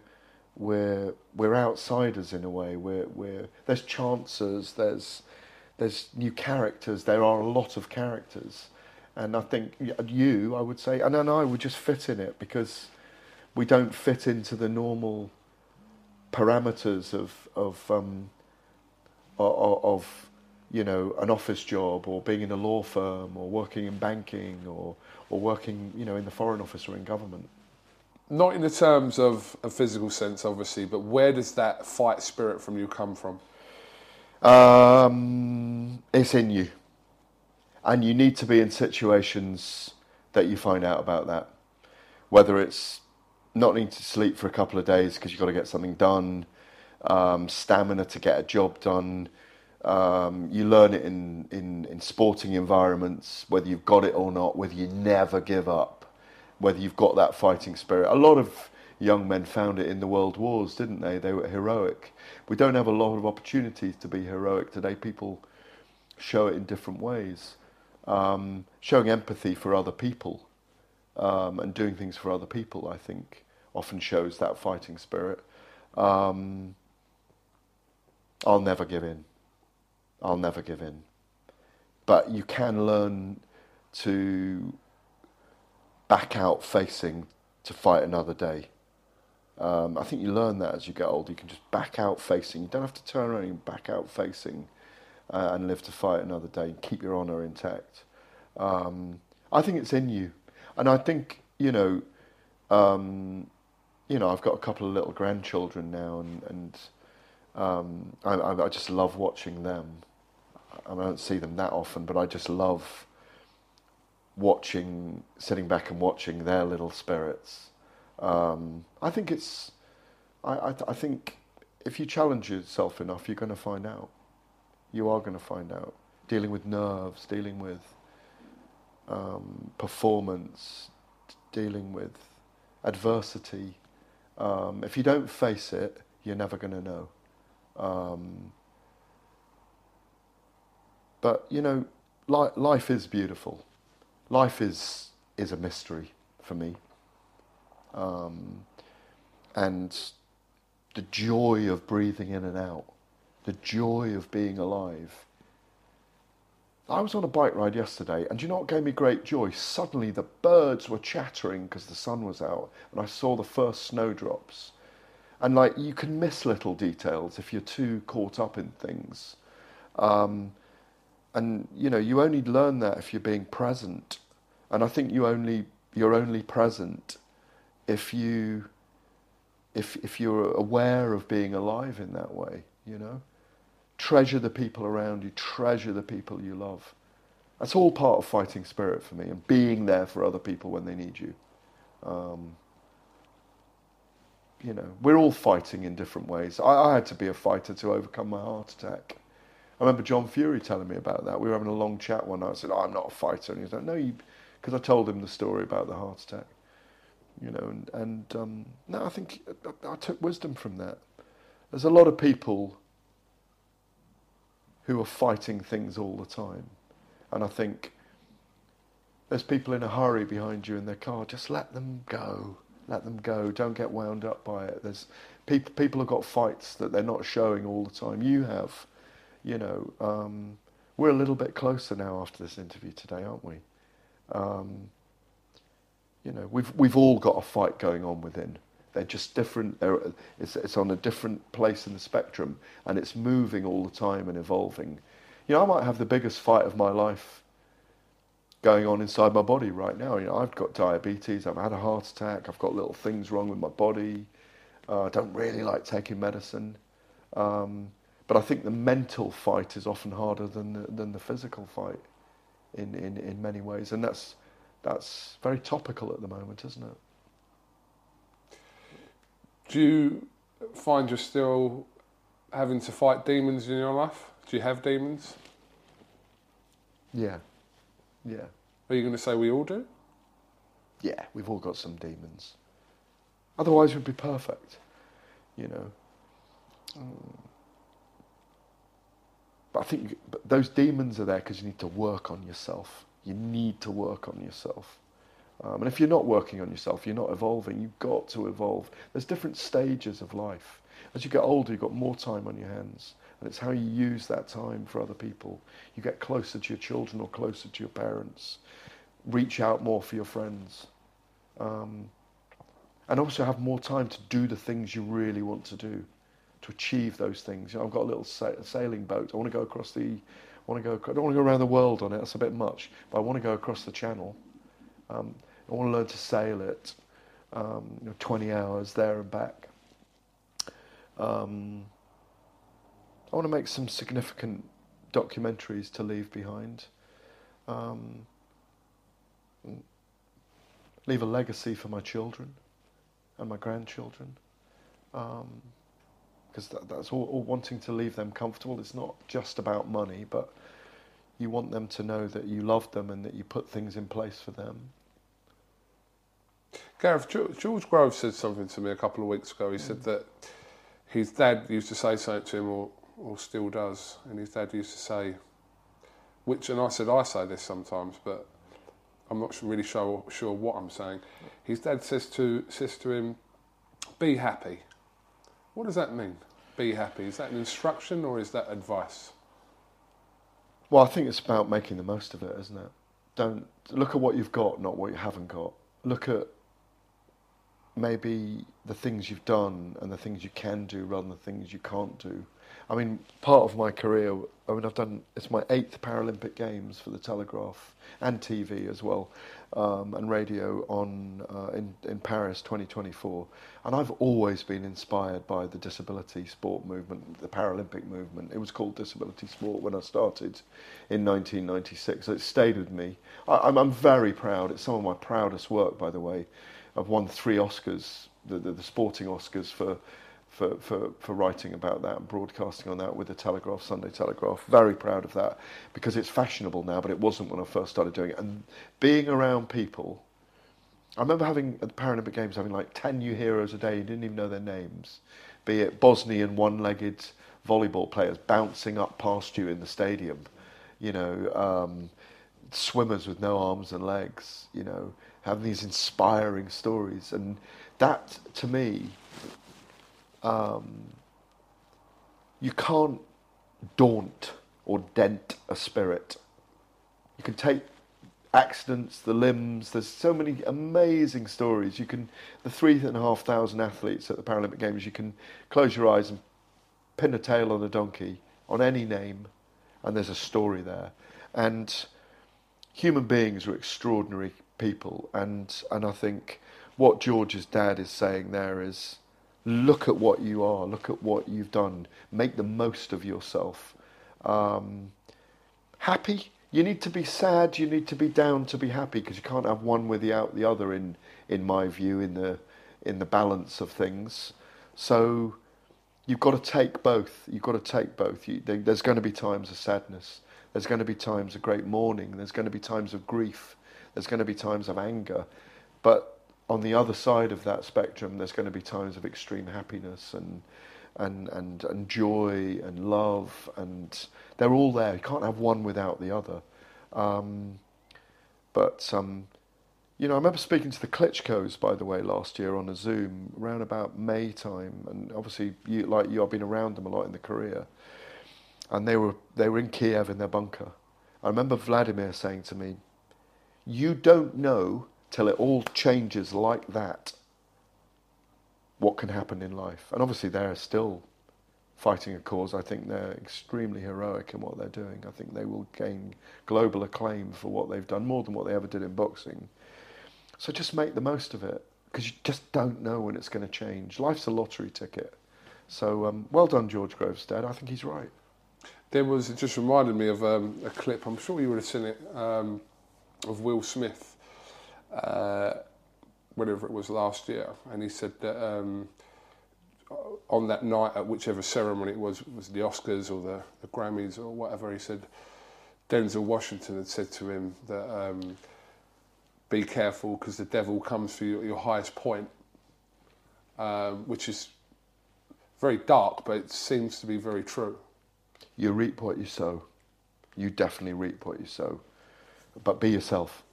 we're we're outsiders in a way. We're we're there's chances. There's there's new characters. There are a lot of characters, And I think you, I would say, and then I would just fit in it because we don't fit into the normal parameters of of um, of you know an office job or being in a law firm or working in banking or or working you know in the foreign office or in government. Not in the terms of a physical sense, obviously, but where does that fight spirit from you come from? Um, it's in you, and you need to be in situations that you find out about that. Whether it's not needing to sleep for a couple of days because you've got to get something done, um, stamina to get a job done. Um, you learn it in, in, in sporting environments, whether you've got it or not, whether you never give up, whether you've got that fighting spirit. A lot of young men found it in the world wars, didn't they? They were heroic. We don't have a lot of opportunities to be heroic today. People show it in different ways. Um, showing empathy for other people um, and doing things for other people, I think, often shows that fighting spirit. Um, I'll never give in. I'll never give in. But you can learn to back out facing to fight another day. Um, I think you learn that as you get older. You can just back out facing. You don't have to turn around and back out facing uh, and live to fight another day and keep your honour intact. Um, I think it's in you. And I think, you know, um, you know, I've got a couple of little grandchildren now and, and um, I, I just love watching them. I don't see them that often, but I just love watching, sitting back and watching their little spirits. Um, I think it's, I, I, I, think if you challenge yourself enough, you're going to find out. You are going to find out. Dealing with nerves, dealing with um, performance, dealing with adversity. Um, if you don't face it, you're never going to know. Um, but you know, li- life is beautiful. Life is is a mystery for me. Um, and the joy of breathing in and out, the joy of being alive. I was on a bike ride yesterday, and you know what gave me great joy? Suddenly the birds were chattering because the sun was out, and I saw the first snowdrops. And like you can miss little details if you're too caught up in things. Um, and you know, you only learn that if you're being present. And I think you only you're only present if you if if you're aware of being alive in that way, you know. Treasure the people around you, treasure the people you love. That's all part of fighting spirit for me and being there for other people when they need you. Um, you know, we're all fighting in different ways. I, I, had to be a fighter to overcome my heart attack. I remember John Fury telling me about that. We were having a long chat one night. I said, oh, I'm not a fighter. And he was like, no, you, because I told him the story about the heart attack you know, and, and um, no, I think I, I, took wisdom from that. There's a lot of people who are fighting things all the time, and I think there's people in a hurry behind you in their car. Just let them go. Let them go. Don't get wound up by it. There's people. People have got fights that they're not showing all the time. You have, you know. Um, we're a little bit closer now after this interview today, aren't we? Um, you know, we've we've all got a fight going on within. They're just different. They're, it's it's on a different place in the spectrum, and it's moving all the time and evolving. You know, I might have the biggest fight of my life going on inside my body right now. You know, I've got diabetes. I've had a heart attack. I've got little things wrong with my body. Uh, I don't really like taking medicine. Um, but I think the mental fight is often harder than the, than the physical fight in, in, in many ways. And that's, that's very topical at the moment, isn't it? Do you find you're still having to fight demons in your life? Do you have demons? Yeah, yeah. Are you going to say we all do? Yeah, we've all got some demons. Otherwise, we'd be perfect, you know. Mm. But I think those demons are there because you need to work on yourself. You need to work on yourself. Um, and if you're not working on yourself, you're not evolving. You've got to evolve. There's different stages of life. As you get older, you've got more time on your hands. And it's how you use that time for other people. You get closer to your children or closer to your parents. reach out more for your friends. Um, and also have more time to do the things you really want to do, to achieve those things. You know, I've got a little sa- sailing boat. I want to go across the, I want to go. I don't want to go around the world on it. That's a bit much. But I want to go across the channel. Um, I want to learn to sail it. Um, you know, 20 hours there and back. Um, I want to make some significant documentaries to leave behind. Um, leave a legacy for my children and my grandchildren. Because that, that's all, all, wanting to leave them comfortable. It's not just about money, but you want them to know that you love them and that you put things in place for them. Gareth, George Groves said something to me a couple of weeks ago. He mm. said that his dad used to say something to him, or, or still does, and his dad used to say, which, and I said, I say this sometimes, but I'm not really sure, sure what I'm saying. His dad says to, says to him, be happy. What does that mean? Be happy. Is that an instruction or is that advice? Well, I think it's about making the most of it, isn't it? Don't look at what you've got, not what you haven't got. Look at maybe the things you've done and the things you can do rather than the things you can't do. I mean, part of my career, I mean, I've done, it's my eighth Paralympic Games for the Telegraph and TV as well, um, and radio on uh, in, in Paris 2024. And I've always been inspired by the disability sport movement, the Paralympic movement. It was called disability sport when I started in 1996. So it stayed with me. I, I'm, I'm very proud. It's some of my proudest work, by the way. I've won three Oscars, the, the, the sporting Oscars for for, for, for writing about that and broadcasting on that with the Telegraph, Sunday Telegraph. Very proud of that because it's fashionable now, but it wasn't when I first started doing it. And being around people, I remember having at the Paralympic Games having like 10 new heroes a day, you didn't even know their names, be it Bosnian one legged volleyball players bouncing up past you in the stadium, you know, um, swimmers with no arms and legs, you know, having these inspiring stories. And that to me, um, you can't daunt or dent a spirit. You can take accidents, the limbs. There's so many amazing stories. You can, the three and a half thousand athletes at the Paralympic Games, you can close your eyes and pin a tail on a donkey on any name, and there's a story there. And human beings are extraordinary people, and and I think what George's dad is saying there is look at what you are, look at what you've done, make the most of yourself. Um, happy, you need to be sad, you need to be down to be happy because you can't have one without the other. In in my view, in the in the balance of things, so you've got to take both. You've got to take both. You, there's going to be times of sadness. There's going to be times of great mourning. There's going to be times of grief. There's going to be times of anger, but on the other side of that spectrum, there's going to be times of extreme happiness and and and and joy and love, and they're all there. You can't have one without the other. Um, but um, you know, I remember speaking to the Klitschko's, by the way, last year on a Zoom around about May time, and obviously, you, like you, I've been around them a lot in the career, and they were they were in Kiev in their bunker. I remember Vladimir saying to me, "You don't know." Till it all changes like that, what can happen in life? And obviously, they're still fighting a cause. I think they're extremely heroic in what they're doing. I think they will gain global acclaim for what they've done, more than what they ever did in boxing. So just make the most of it, because you just don't know when it's going to change. Life's a lottery ticket. So um, well done, George Groves' dad. I think he's right. There was, it just reminded me of um, a clip, I'm sure you would have seen it, um, of Will Smith uh, whatever it was last year, and he said that um, on that night at whichever ceremony it was, was the Oscars or the, the Grammys or whatever, he said Denzel Washington had said to him that um, be careful because the devil comes for your highest point, um, which is very dark, but it seems to be very true. You reap what you sow. You definitely reap what you sow. But be yourself.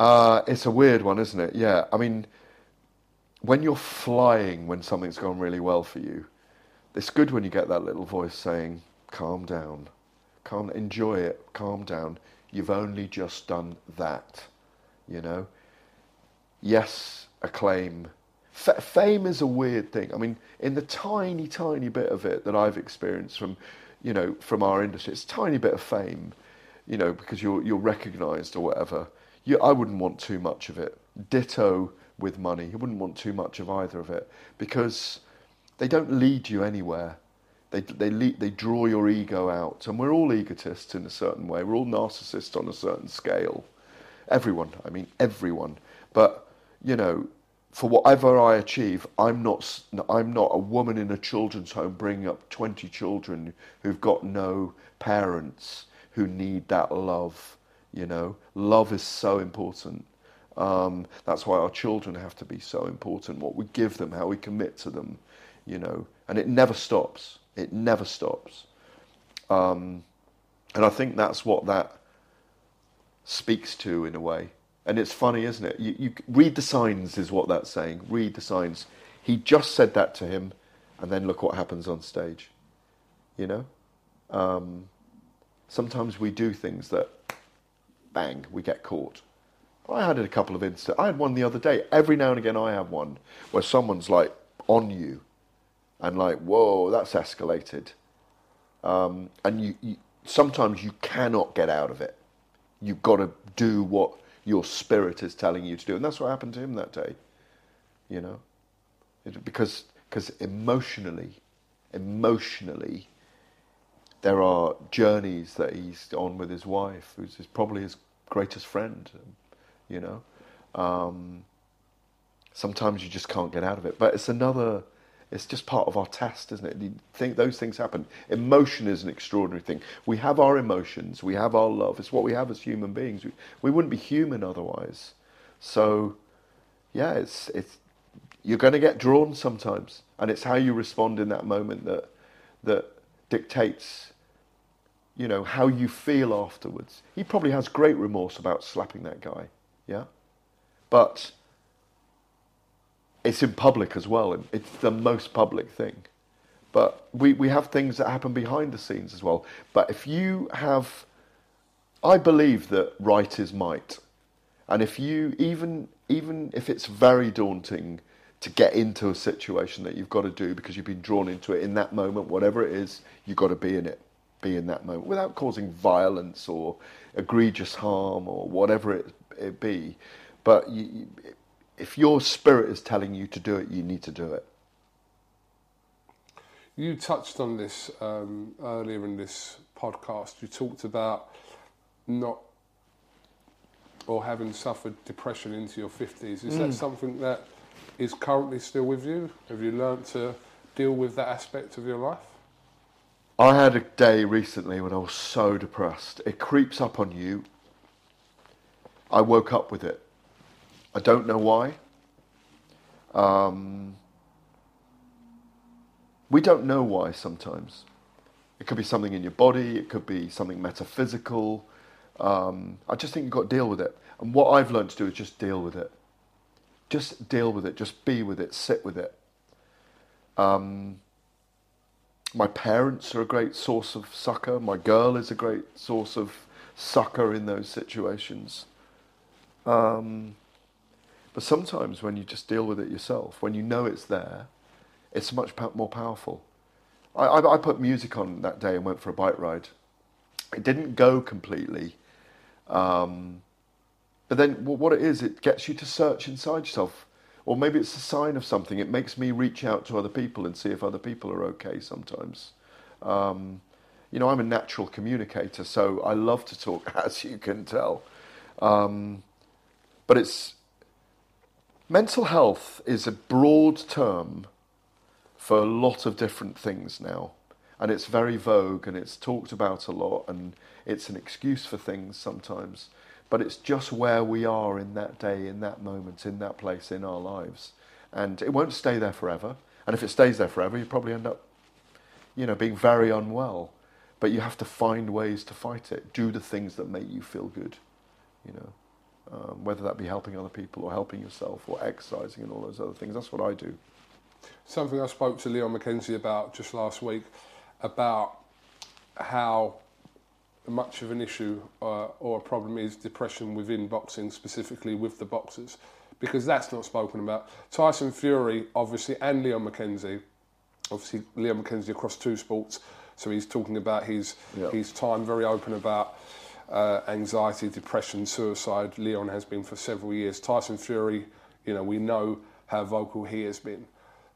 Uh, it's a weird one, isn't it? Yeah. I mean, when you're flying, when something's gone really well for you, it's good when you get that little voice saying, calm down, calm, enjoy it, calm down. You've only just done that. You know, yes, acclaim. F- fame is a weird thing. I mean, in the tiny, tiny bit of it that I've experienced from, you know, from our industry, it's a tiny bit of fame, you know, because you're you're recognised or whatever. I wouldn't want too much of it. Ditto with money. You wouldn't want too much of either of it because they don't lead you anywhere. They, they, lead, they draw your ego out. And we're all egotists in a certain way. We're all narcissists on a certain scale. Everyone, I mean, everyone. But, you know, for whatever I achieve, I'm not, I'm not a woman in a children's home bringing up 20 children who've got no parents who need that love. You know, love is so important. Um, that's why our children have to be so important. What we give them, how we commit to them, you know, and it never stops. It never stops. Um, and I think that's what that speaks to in a way. And it's funny, isn't it? You, you read the signs, is what that's saying. Read the signs. He just said that to him, and then look what happens on stage. You know? Um, sometimes we do things that, bang, we get caught. I had a couple of instances. I had one the other day. Every now and again, I have one where someone's like on you, and like, whoa, that's escalated. Um, and you, you, sometimes you cannot get out of it. You've got to do what your spirit is telling you to do, and that's what happened to him that day. You know, it, because because emotionally, emotionally, there are journeys that he's on with his wife, who's probably his greatest friend you know. Um, sometimes you just can't get out of it. But it's another, it's just part of our test, isn't it? Think those things happen. Emotion is an extraordinary thing. We have our emotions, we have our love. It's what we have as human beings. We, we wouldn't be human otherwise. So, yeah, it's it's you're going to get drawn sometimes, and it's how you respond in that moment that that dictates you know how you feel afterwards. He probably has great remorse about slapping that guy. Yeah? But it's in public as well. It's the most public thing. But we, we have things that happen behind the scenes as well. But if you have, I believe that right is might. And if you, even, even if it's very daunting to get into a situation that you've got to do because you've been drawn into it in that moment, whatever it is, you've got to be in it, be in that moment without causing violence or egregious harm or whatever it it be. But you, if your spirit is telling you to do it, you need to do it. You touched on this um, earlier in this podcast. You talked about not or having suffered depression into your 50s. Is mm. that something that is currently still with you? Have you learned to deal with that aspect of your life? I had a day recently when I was so depressed. It creeps up on you I woke up with it. I don't know why. Um, we don't know why sometimes. It could be something in your body, it could be something metaphysical. Um, I just think you've got to deal with it. And what I've learned to do is just deal with it. Just deal with it, just be with it, sit with it. Um, my parents are a great source of succor. My girl is a great source of succor in those situations. Um, but sometimes when you just deal with it yourself, when you know it's there, it's much more powerful. I, I, I, put music on that day and went for a bike ride. It didn't go completely. Um, but then well, what it is, it gets you to search inside yourself. Or maybe it's a sign of something. It makes me reach out to other people and see if other people are okay sometimes. Um, you know, I'm a natural communicator, so I love to talk, as you can tell. Um, but it's mental health is a broad term for a lot of different things now. And it's very vogue and it's talked about a lot and it's an excuse for things sometimes. But it's just where we are in that day, in that moment, in that place in our lives. And it won't stay there forever. And if it stays there forever, you probably end up, you know, being very unwell. But you have to find ways to fight it. Do the things that make you feel good, you know um, whether that be helping other people or helping yourself or exercising and all those other things. That's what I do. Something I spoke to Leon McKenzie about just last week about how much of an issue uh, or a problem is depression within boxing, specifically with the boxers, because that's not spoken about. Tyson Fury, obviously, and Leon McKenzie, obviously Leon McKenzie across two sports, so he's talking about his Yeah. his time, very open about uh, anxiety, depression, suicide. Leon has been for several years. Tyson Fury, you know, we know how vocal he has been.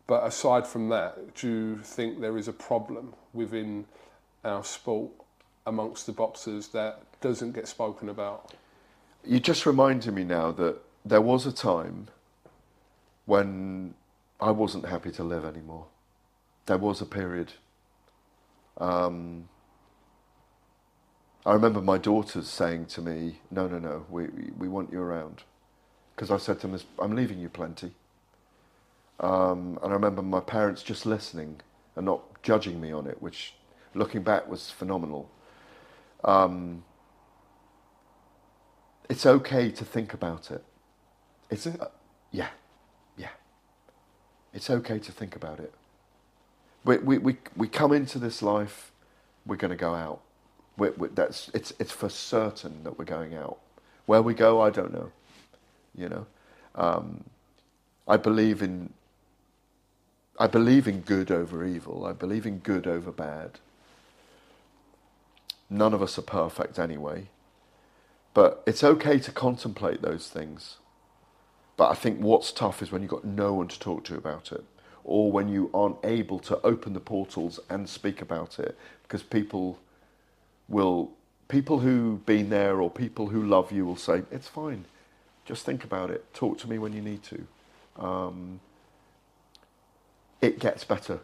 But aside from that, do you think there is a problem within our sport amongst the boxers that doesn't get spoken about? You just reminded me now that there was a time when I wasn't happy to live anymore. There was a period. Um, I remember my daughters saying to me, "No, no, no, we we, want you around," because I said to them, "I'm leaving you plenty." Um, and I remember my parents just listening and not judging me on it, which, looking back, was phenomenal. Um, it's okay to think about it. It's uh, yeah, yeah. It's okay to think about it. We we we, we come into this life, we're going to go out. we we, that's it's it's for certain that we're going out. Where we go, I don't know. You know, um, I believe in. I believe in good over evil. I believe in good over bad. None of us are perfect anyway. But it's okay to contemplate those things. But I think what's tough is when you've got no one to talk to about it, or when you aren't able to open the portals and speak about it, because people will, people who've been there or people who love you will say, it's fine, just think about it, talk to me when you need to. Um, it gets better.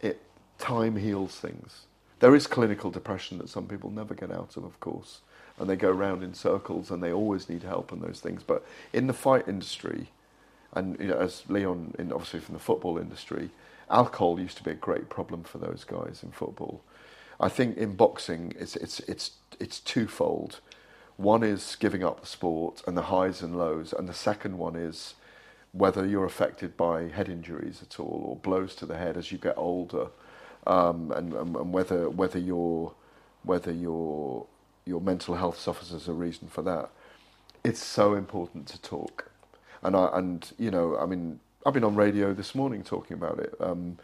It time heals things. There is clinical depression that some people never get out of, of course, and they go around in circles and they always need help and those things. But in the fight industry, and you know, as Leon, in, obviously from the football industry, alcohol used to be a great problem for those guys in football. I think in boxing, it's it's it's it's twofold. One is giving up the sport and the highs and lows, and the second one is whether you're affected by head injuries at all or blows to the head as you get older, um, and, and, whether whether your whether your your mental health suffers as a reason for that. It's so important to talk, and I and you know I mean I've been on radio this morning talking about it. Um,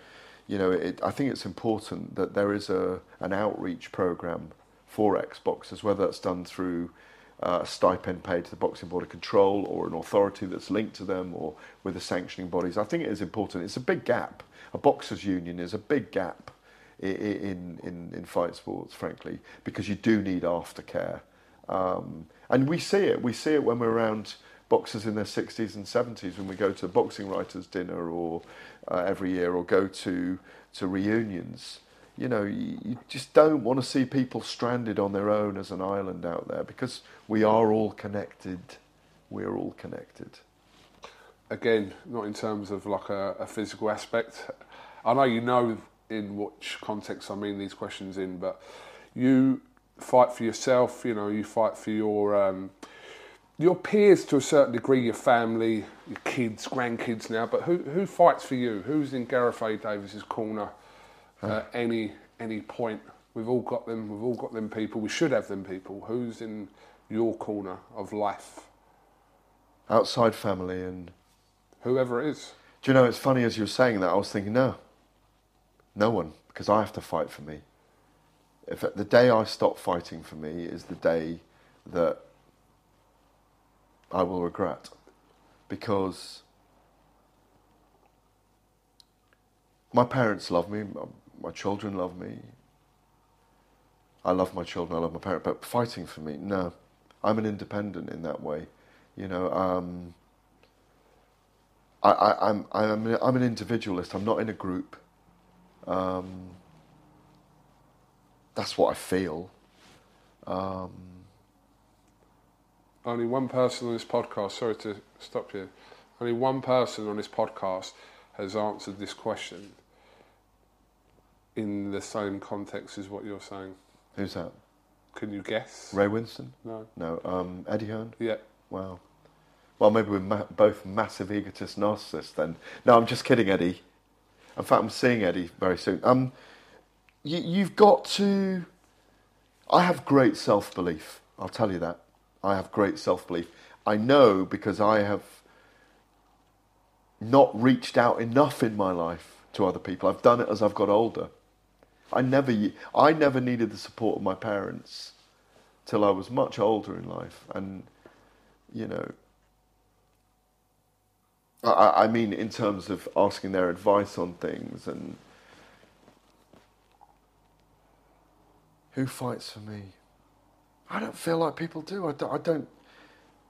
you know, it, I think it's important that there is a an outreach program for ex-boxers, whether that's done through uh, a stipend paid to the Boxing Board of Control or an authority that's linked to them or with the sanctioning bodies. I think it is important. It's a big gap. A boxers' union is a big gap in, in, in fight sports, frankly, because you do need aftercare. Um, and we see it. We see it when we're around boxers in their 60s and 70s when we go to boxing writers' dinner or uh, every year or go to, to reunions. You know, you, you just don't want to see people stranded on their own as an island out there because we are all connected. We're all connected. Again, not in terms of like a, a physical aspect. I know you know in which context I mean these questions in, but you fight for yourself. You know, you fight for your um, your peers to a certain degree, your family, your kids, grandkids now. But who who fights for you? Who's in Gareth A. Davies's corner at any any point? We've all got them. We've all got them people. We should have them people. Who's in your corner of life? Outside family and Whoever it is. Do you know, it's funny as you were saying that, I was thinking, no, no one, because I have to fight for me. If the day I stop fighting for me is the day that I will regret, because my parents love me, my, children love me. I love my children, I love my parents, but fighting for me, no, I'm an independent in that way, you know. Um, I, I'm, I'm, I'm an individualist. I'm not in a group. Um, that's what I feel. Um, Only one person on this podcast, sorry to stop you, only one person on this podcast has answered this question in the same context as what you're saying. who's that? Can you guess? Ray Winstone? No. No. Um, Eddie Hearn? Yeah. Wow. Well, maybe we're ma- both massive egotist narcissists then. No, I'm just kidding, Eddie. In fact, I'm seeing Eddie very soon. Um, you, you've got to. I have great self belief. I'll tell you that. I have great self belief. I know because I have not reached out enough in my life to other people. I've done it as I've got older. I never, I never needed the support of my parents till I was much older in life, and you know, I, I mean, in terms of asking their advice on things and who fights for me. I don't feel like people do. I don't, I don't.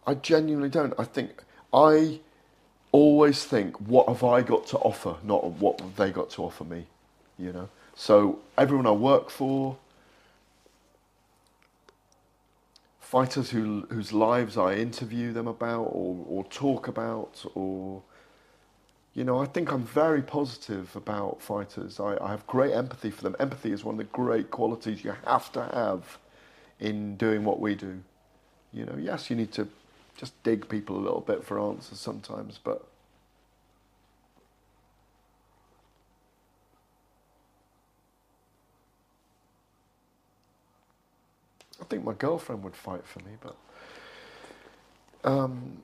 I genuinely don't. I think I always think, what have I got to offer, not what they got to offer me. You know. So everyone I work for, fighters who, whose lives I interview them about or, or talk about, or you know, I think I'm very positive about fighters. I, I have great empathy for them. Empathy is one of the great qualities you have to have in doing what we do. You know, yes, you need to just dig people a little bit for answers sometimes, but I think my girlfriend would fight for me, but um,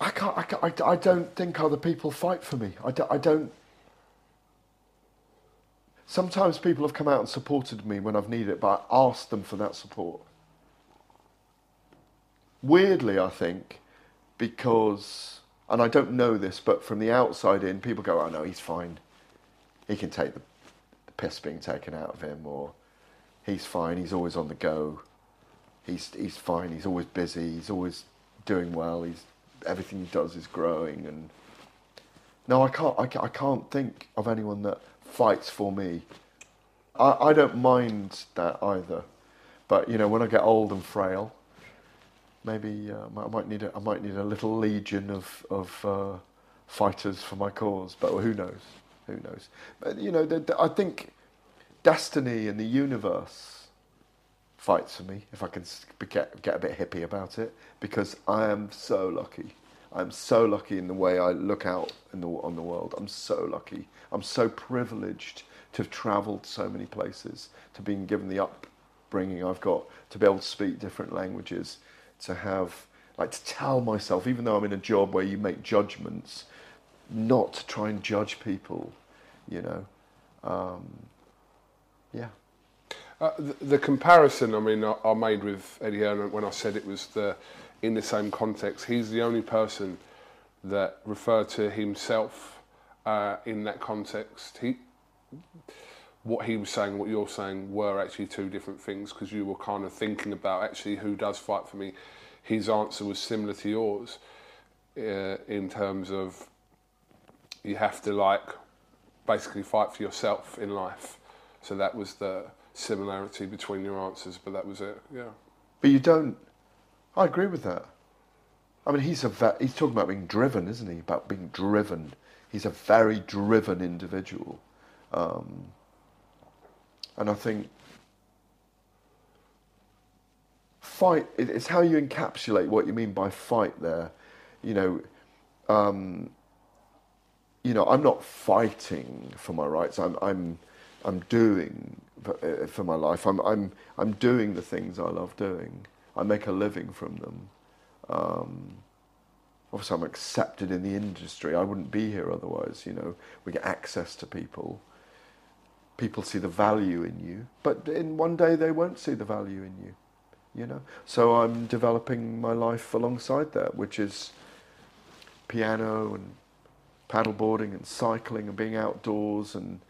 I can't, I can't. I, I don't think other people fight for me. I, do, I don't. Sometimes people have come out and supported me when I've needed it, but I asked them for that support. Weirdly, I think, because, and I don't know this, but from the outside in, people go, "Oh no, he's fine. He can take the, the piss being taken out of him," or he's fine. He's always on the go. He's he's fine. He's always busy. He's always doing well. He's everything he does is growing. And no, I can't. I, can't, I can't think of anyone that fights for me. I, I don't mind that either. But you know, when I get old and frail, maybe uh, I might need a, I might need a little legion of of uh, fighters for my cause. But who knows? Who knows? But you know, the, the, I think destiny and the universe fights for me, if I can get, get a bit hippie about it, because I am so lucky. I'm so lucky in the way I look out the, on the world. I'm so lucky. I'm so privileged to have travelled so many places, to being given the upbringing I've got, to be able to speak different languages, to have, like, to tell myself, even though I'm in a job where you make judgments, not to try and judge people, you know. Um, yeah. Uh, the, the, comparison, I mean, I, I, made with Eddie Hearn when I said it was the in the same context. He's the only person that referred to himself uh, in that context. He, what he was saying, what you're saying, were actually two different things because you were kind of thinking about actually who does fight for me. His answer was similar to yours uh, in terms of you have to like basically fight for yourself in life so that was the similarity between your answers, but that was it. Yeah. But you don't. I agree with that. I mean, he's a he's talking about being driven, isn't he? About being driven. He's a very driven individual, um, and I think fight. It's how you encapsulate what you mean by fight. There, you know. Um, you know, I'm not fighting for my rights. I'm, I'm I'm doing uh, for my life. I'm, I'm, I'm doing the things I love doing. I make a living from them. Um, obviously, I'm accepted in the industry. I wouldn't be here otherwise. You know, we get access to people. People see the value in you, but in one day they won't see the value in you. You know, so I'm developing my life alongside that, which is piano and paddleboarding and cycling and being outdoors and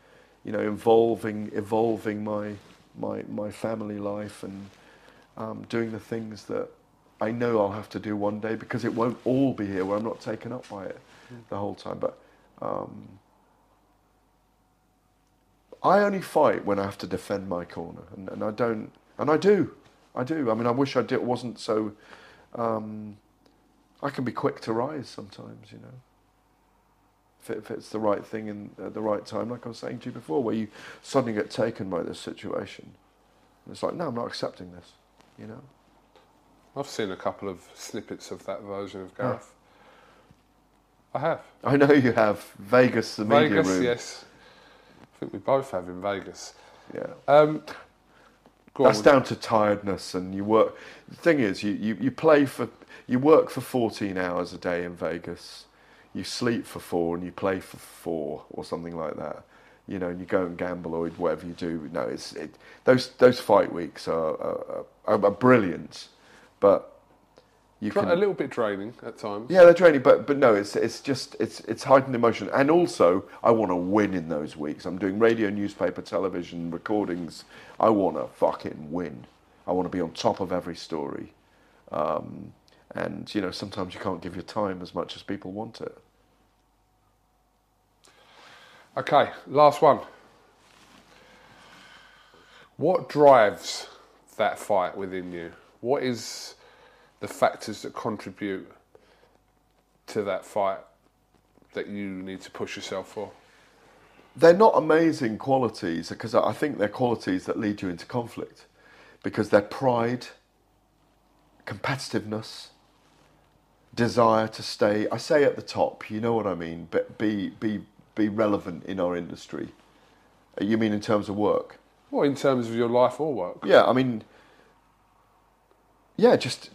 you know, involving evolving my my my family life and um, doing the things that I know I'll have to do one day because it won't all be here where I'm not taken up by it the whole time. But um, I only fight when I have to defend my corner, and, and I don't, and I do, I do. I mean, I wish I did, wasn't so. Um, I can be quick to rise sometimes, you know if, it's the right thing in at the right time, like I was saying to you before, where you suddenly get taken by this situation. And it's like, no, I'm not accepting this, you know. I've seen a couple of snippets of that version of Gareth. I have. I know you have. Vegas, the Vegas, media room. yes. I think we both have in Vegas. Yeah. Um. That's down to tiredness, and you work. The thing is, you, you, you play for you work for 14 hours a day in Vegas. You sleep for four, and you play for four, or something like that. You know, and you go and gamble or whatever you do. No, it's it, those those fight weeks are are, are, are brilliant, but you Dra- can a little bit draining at times. yeah, they're draining, but but no, it's it's just it's it's heightened emotion, and also I want to win in those weeks. I'm doing radio, newspaper, television recordings. I want to fucking win. I want to be on top of every story, um, and you know sometimes you can't give your time as much as people want it. Okay, last one. What drives that fight within you? What is the factors that contribute to that fight that you need to push yourself for? They're not amazing qualities because I think they're qualities that lead you into conflict because they're pride, competitiveness, desire to stay. I say at the top, you know what I mean, but be be be relevant in our industry. Uh, You mean in terms of work? Well, in terms of your life or work. Yeah, I mean, yeah, just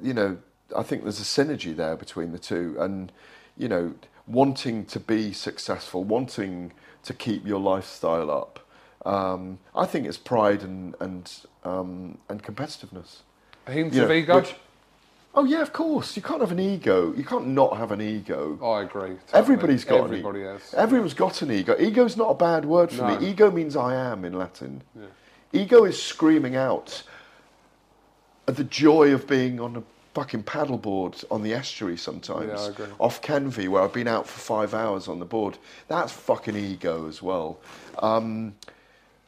you know, I think there's a synergy there between the two, and you know, wanting to be successful, wanting to keep your lifestyle up. Um, I think it's pride and and um, and competitiveness. A hint You of know, ego? which- oh yeah, of course. You can't have an ego. You can't not have an ego. I agree. totally. Everybody's got Everybody an ego. has. Everyone's got an ego. Ego's not a bad word for No. me. Ego means I am in Latin. Ego is screaming out at the joy of being on a fucking paddleboard on the estuary sometimes. Yeah, I agree. Off Canvey, where I've been out for five hours on the board. That's fucking ego as well. Um,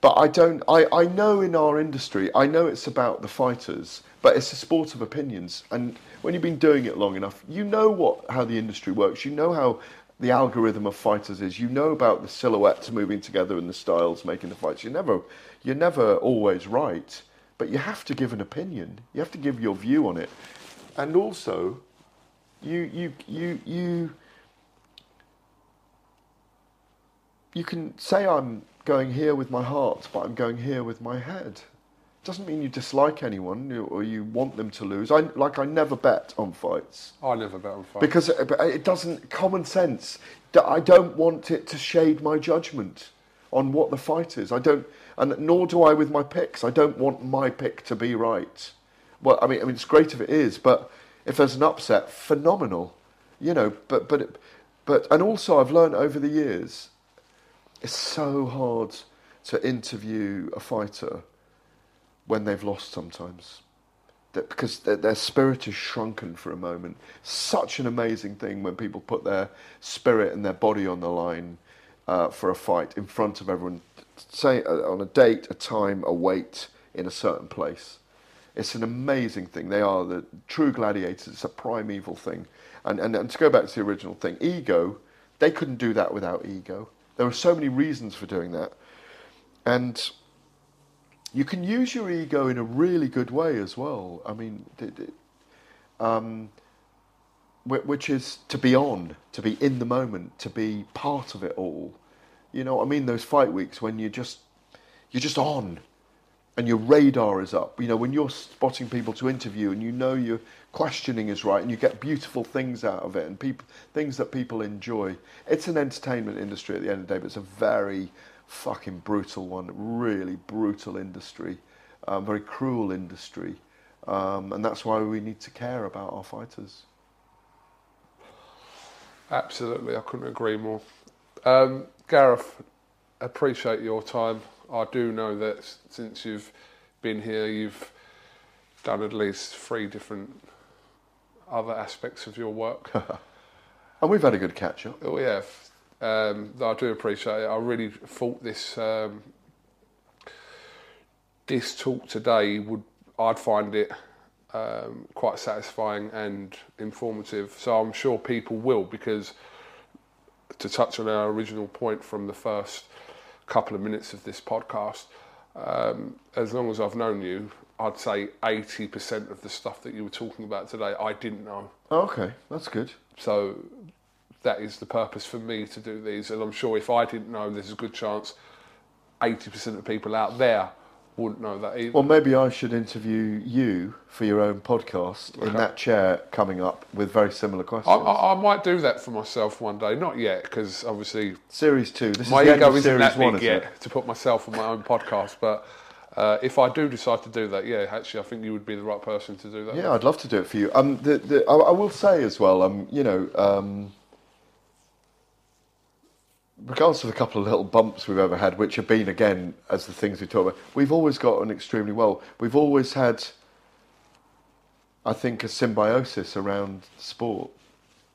but I don't. I, I know in our industry, I know it's about the fighters, but it's a sport of opinions. And when you've been doing it long enough, you know what how the industry works. You know how the algorithm of fighters is. You know about the silhouettes moving together and the styles making the fights. You're never you're never always right, but you have to give an opinion. You have to give your view on it, and also, you you you you you can say I'm going here with my heart, but I'm going here with my head. Doesn't mean you dislike anyone or you want them to lose. I like I never bet on fights I never bet on fights because uh, it, uh, it doesn't common sense. I don't want it to shade my judgment on what the fight is. I don't, and nor do I with my picks. I don't want my pick to be right. Well, I mean, I mean, it's great if it is, but if there's an upset, phenomenal. You know, but but but and also I've learned over the years, it's so hard to interview a fighter when they've lost sometimes that because their, their spirit is shrunken for a moment. Such an amazing thing when people put their spirit and their body on the line uh, for a fight in front of everyone, say uh, on a date, a time, a weight in a certain place. It's an amazing thing. They are the true gladiators. It's a primeval thing. And, and, and to go back to the original thing, ego, they couldn't do that without ego. There are so many reasons for doing that. And you can use your ego in a really good way as well. I mean, um, which is to be on, to be in the moment, to be part of it all. You know what I mean? Those fight weeks when you're just you're just on, and your radar is up. You know when you're spotting people to interview, and you know your questioning is right, and you get beautiful things out of it, and people things that people enjoy. It's an entertainment industry at the end of the day, but it's a very fucking brutal one, really brutal industry, um, very cruel industry, um, and that's why we need to care about our fighters. Absolutely, I couldn't agree more. Um, Gareth, appreciate your time. I do know that since you've been here, you've done at least three different other aspects of your work. And we've had a good catch up. Oh yeah, um, I do appreciate it. I really thought this um, this talk today would I'd find it um, quite satisfying and informative. So I'm sure people will because to touch on our original point from the first couple of minutes of this podcast, um, as long as I've known you, I'd say 80% of the stuff that you were talking about today I didn't know. Oh, okay, that's good. So that is the purpose for me to do these. And I'm sure if I didn't know, there's a good chance 80% of people out there wouldn't know that either. Well, maybe I should interview you for your own podcast in that chair coming up with very similar questions. I, I might do that for myself one day. Not yet, because obviously series two. This my is ego isn't series that one, big isn't yet it? to put myself on my own podcast. But uh, if I do decide to do that, yeah, actually, I think you would be the right person to do that. Yeah, I'd love to do it for you. Um, the, the, I, I will say as well, um, you know, um, regardless of a couple of little bumps we've ever had, which have been again as the things we talk about, we've always gotten extremely well. We've always had, I think, a symbiosis around sport,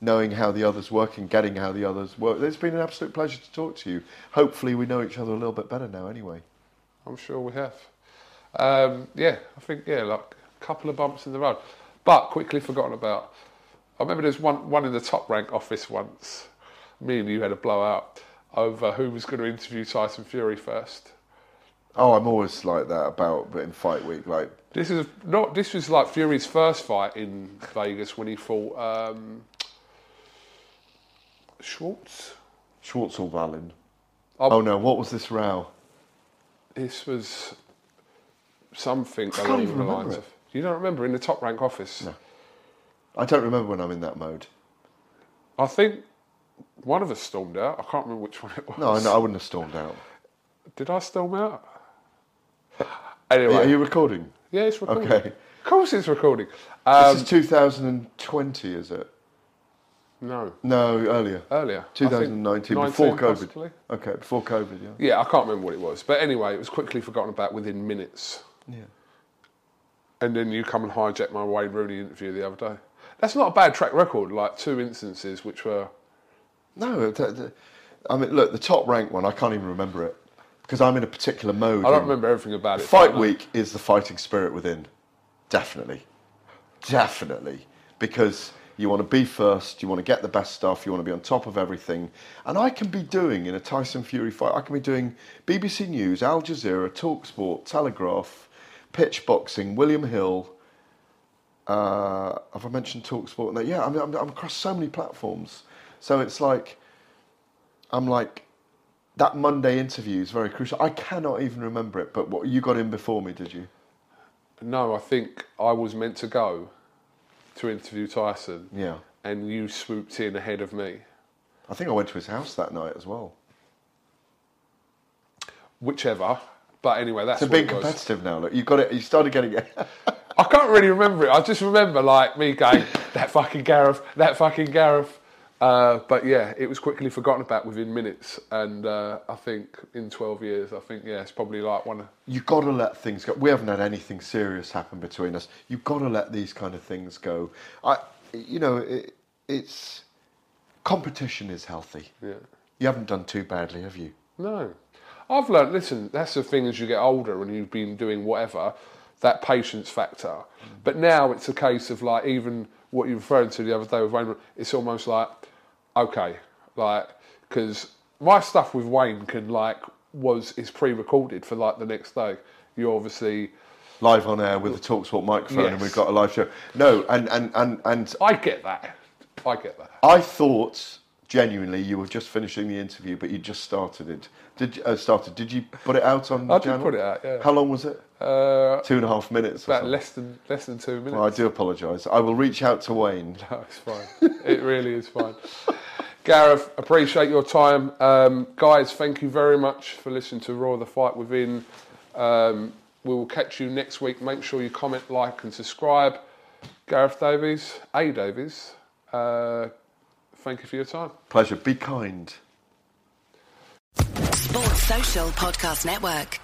knowing how the others work and getting how the others work. It's been an absolute pleasure to talk to you. Hopefully, we know each other a little bit better now. Anyway, I'm sure we have. Um, yeah, I think yeah, like a couple of bumps in the road, but quickly forgotten about. I remember there's one one in the top rank office once. Me and you had a blowout over who was going to interview Tyson Fury first. oh, I'm always like that about but in fight week, like. This is not. This was like Fury's first fight in Vegas when he fought um, Schwarz. Schwarz or Wallin? Oh. Oh no, what was this row? This was something can't along even the remember lines it. of. You don't remember in the top rank office? No. I don't remember when I'm in that mode. I think one of us stormed out. I can't remember which one it was. No, I, know, I wouldn't have stormed out. Did I storm out? Anyway, Are you recording? yeah, it's recording. Okay. Of course, it's recording. Um, this is 2020, is it? No, No, earlier. earlier. I think 2019, 19 before COVID. possibly. Okay, before COVID, yeah. Yeah, I can't remember what it was, but anyway, it was quickly forgotten about within minutes. Yeah. And then you come and hijack my Wayne Rooney interview the other day. That's not a bad track record. Like two instances which were No, I mean, look, the top ranked one, I can't even remember it because I'm in a particular mode. I don't remember everything about it. Fight but I know- week is the fighting spirit within. Definitely. Definitely. Because you want to be first, you want to get the best stuff, you want to be on top of everything. And I can be doing in a Tyson Fury fight, I can be doing BBC News, Al Jazeera, Talksport, Telegraph, Pitch Boxing, William Hill. Uh, have I mentioned Talksport? No, yeah, I mean, I'm, I'm across so many platforms. So it's like, I'm like, that Monday interview is very crucial. I cannot even remember it, but what you got in before me, did you? No, I think I was meant to go to interview Tyson. Yeah. And you swooped in ahead of me. I think I went to his house that night as well. Whichever. But anyway, that's It's a bit competitive now. Look, you got it. You started getting it. I can't really remember it. I just remember like me going, that fucking Gareth, that fucking Gareth. Uh, but yeah, it was quickly forgotten about within minutes. And uh, I think in 12 years, I think, yeah, it's probably like one of. you got to let things go. We haven't had anything serious happen between us. You've got to let these kind of things go. I, you know, it, it's competition is healthy. Yeah. You haven't done too badly, have you? No. I've learned, listen, that's the thing as you get older and you've been doing whatever, that patience factor. But now it's a case of like, even what you were referring to the other day with Wayne, it's almost like, okay, like, because my stuff with Wayne can like, was, is pre recorded for like the next day. You obviously, Live on air with a Talksport microphone, and we've got a live show. No, and and and and I get that. I get that. I thought genuinely you were just finishing the interview, but you just started it. Did you, uh, started? Did you put it out on? I the did put it out, yeah. How long was it? Uh, Two and a half minutes. About something? less than less than two minutes. Well, I do apologise. I will reach out to Wayne. No, it's fine. it really is fine. Gareth, appreciate your time. Um, guys, thank you very much for listening to Raw the Fight Within. Um, we will catch you next week. Make sure you comment, like, and subscribe. Gareth Davies, A Davies, uh, thank you for your time. Pleasure. Be kind. Sports Social Podcast Network.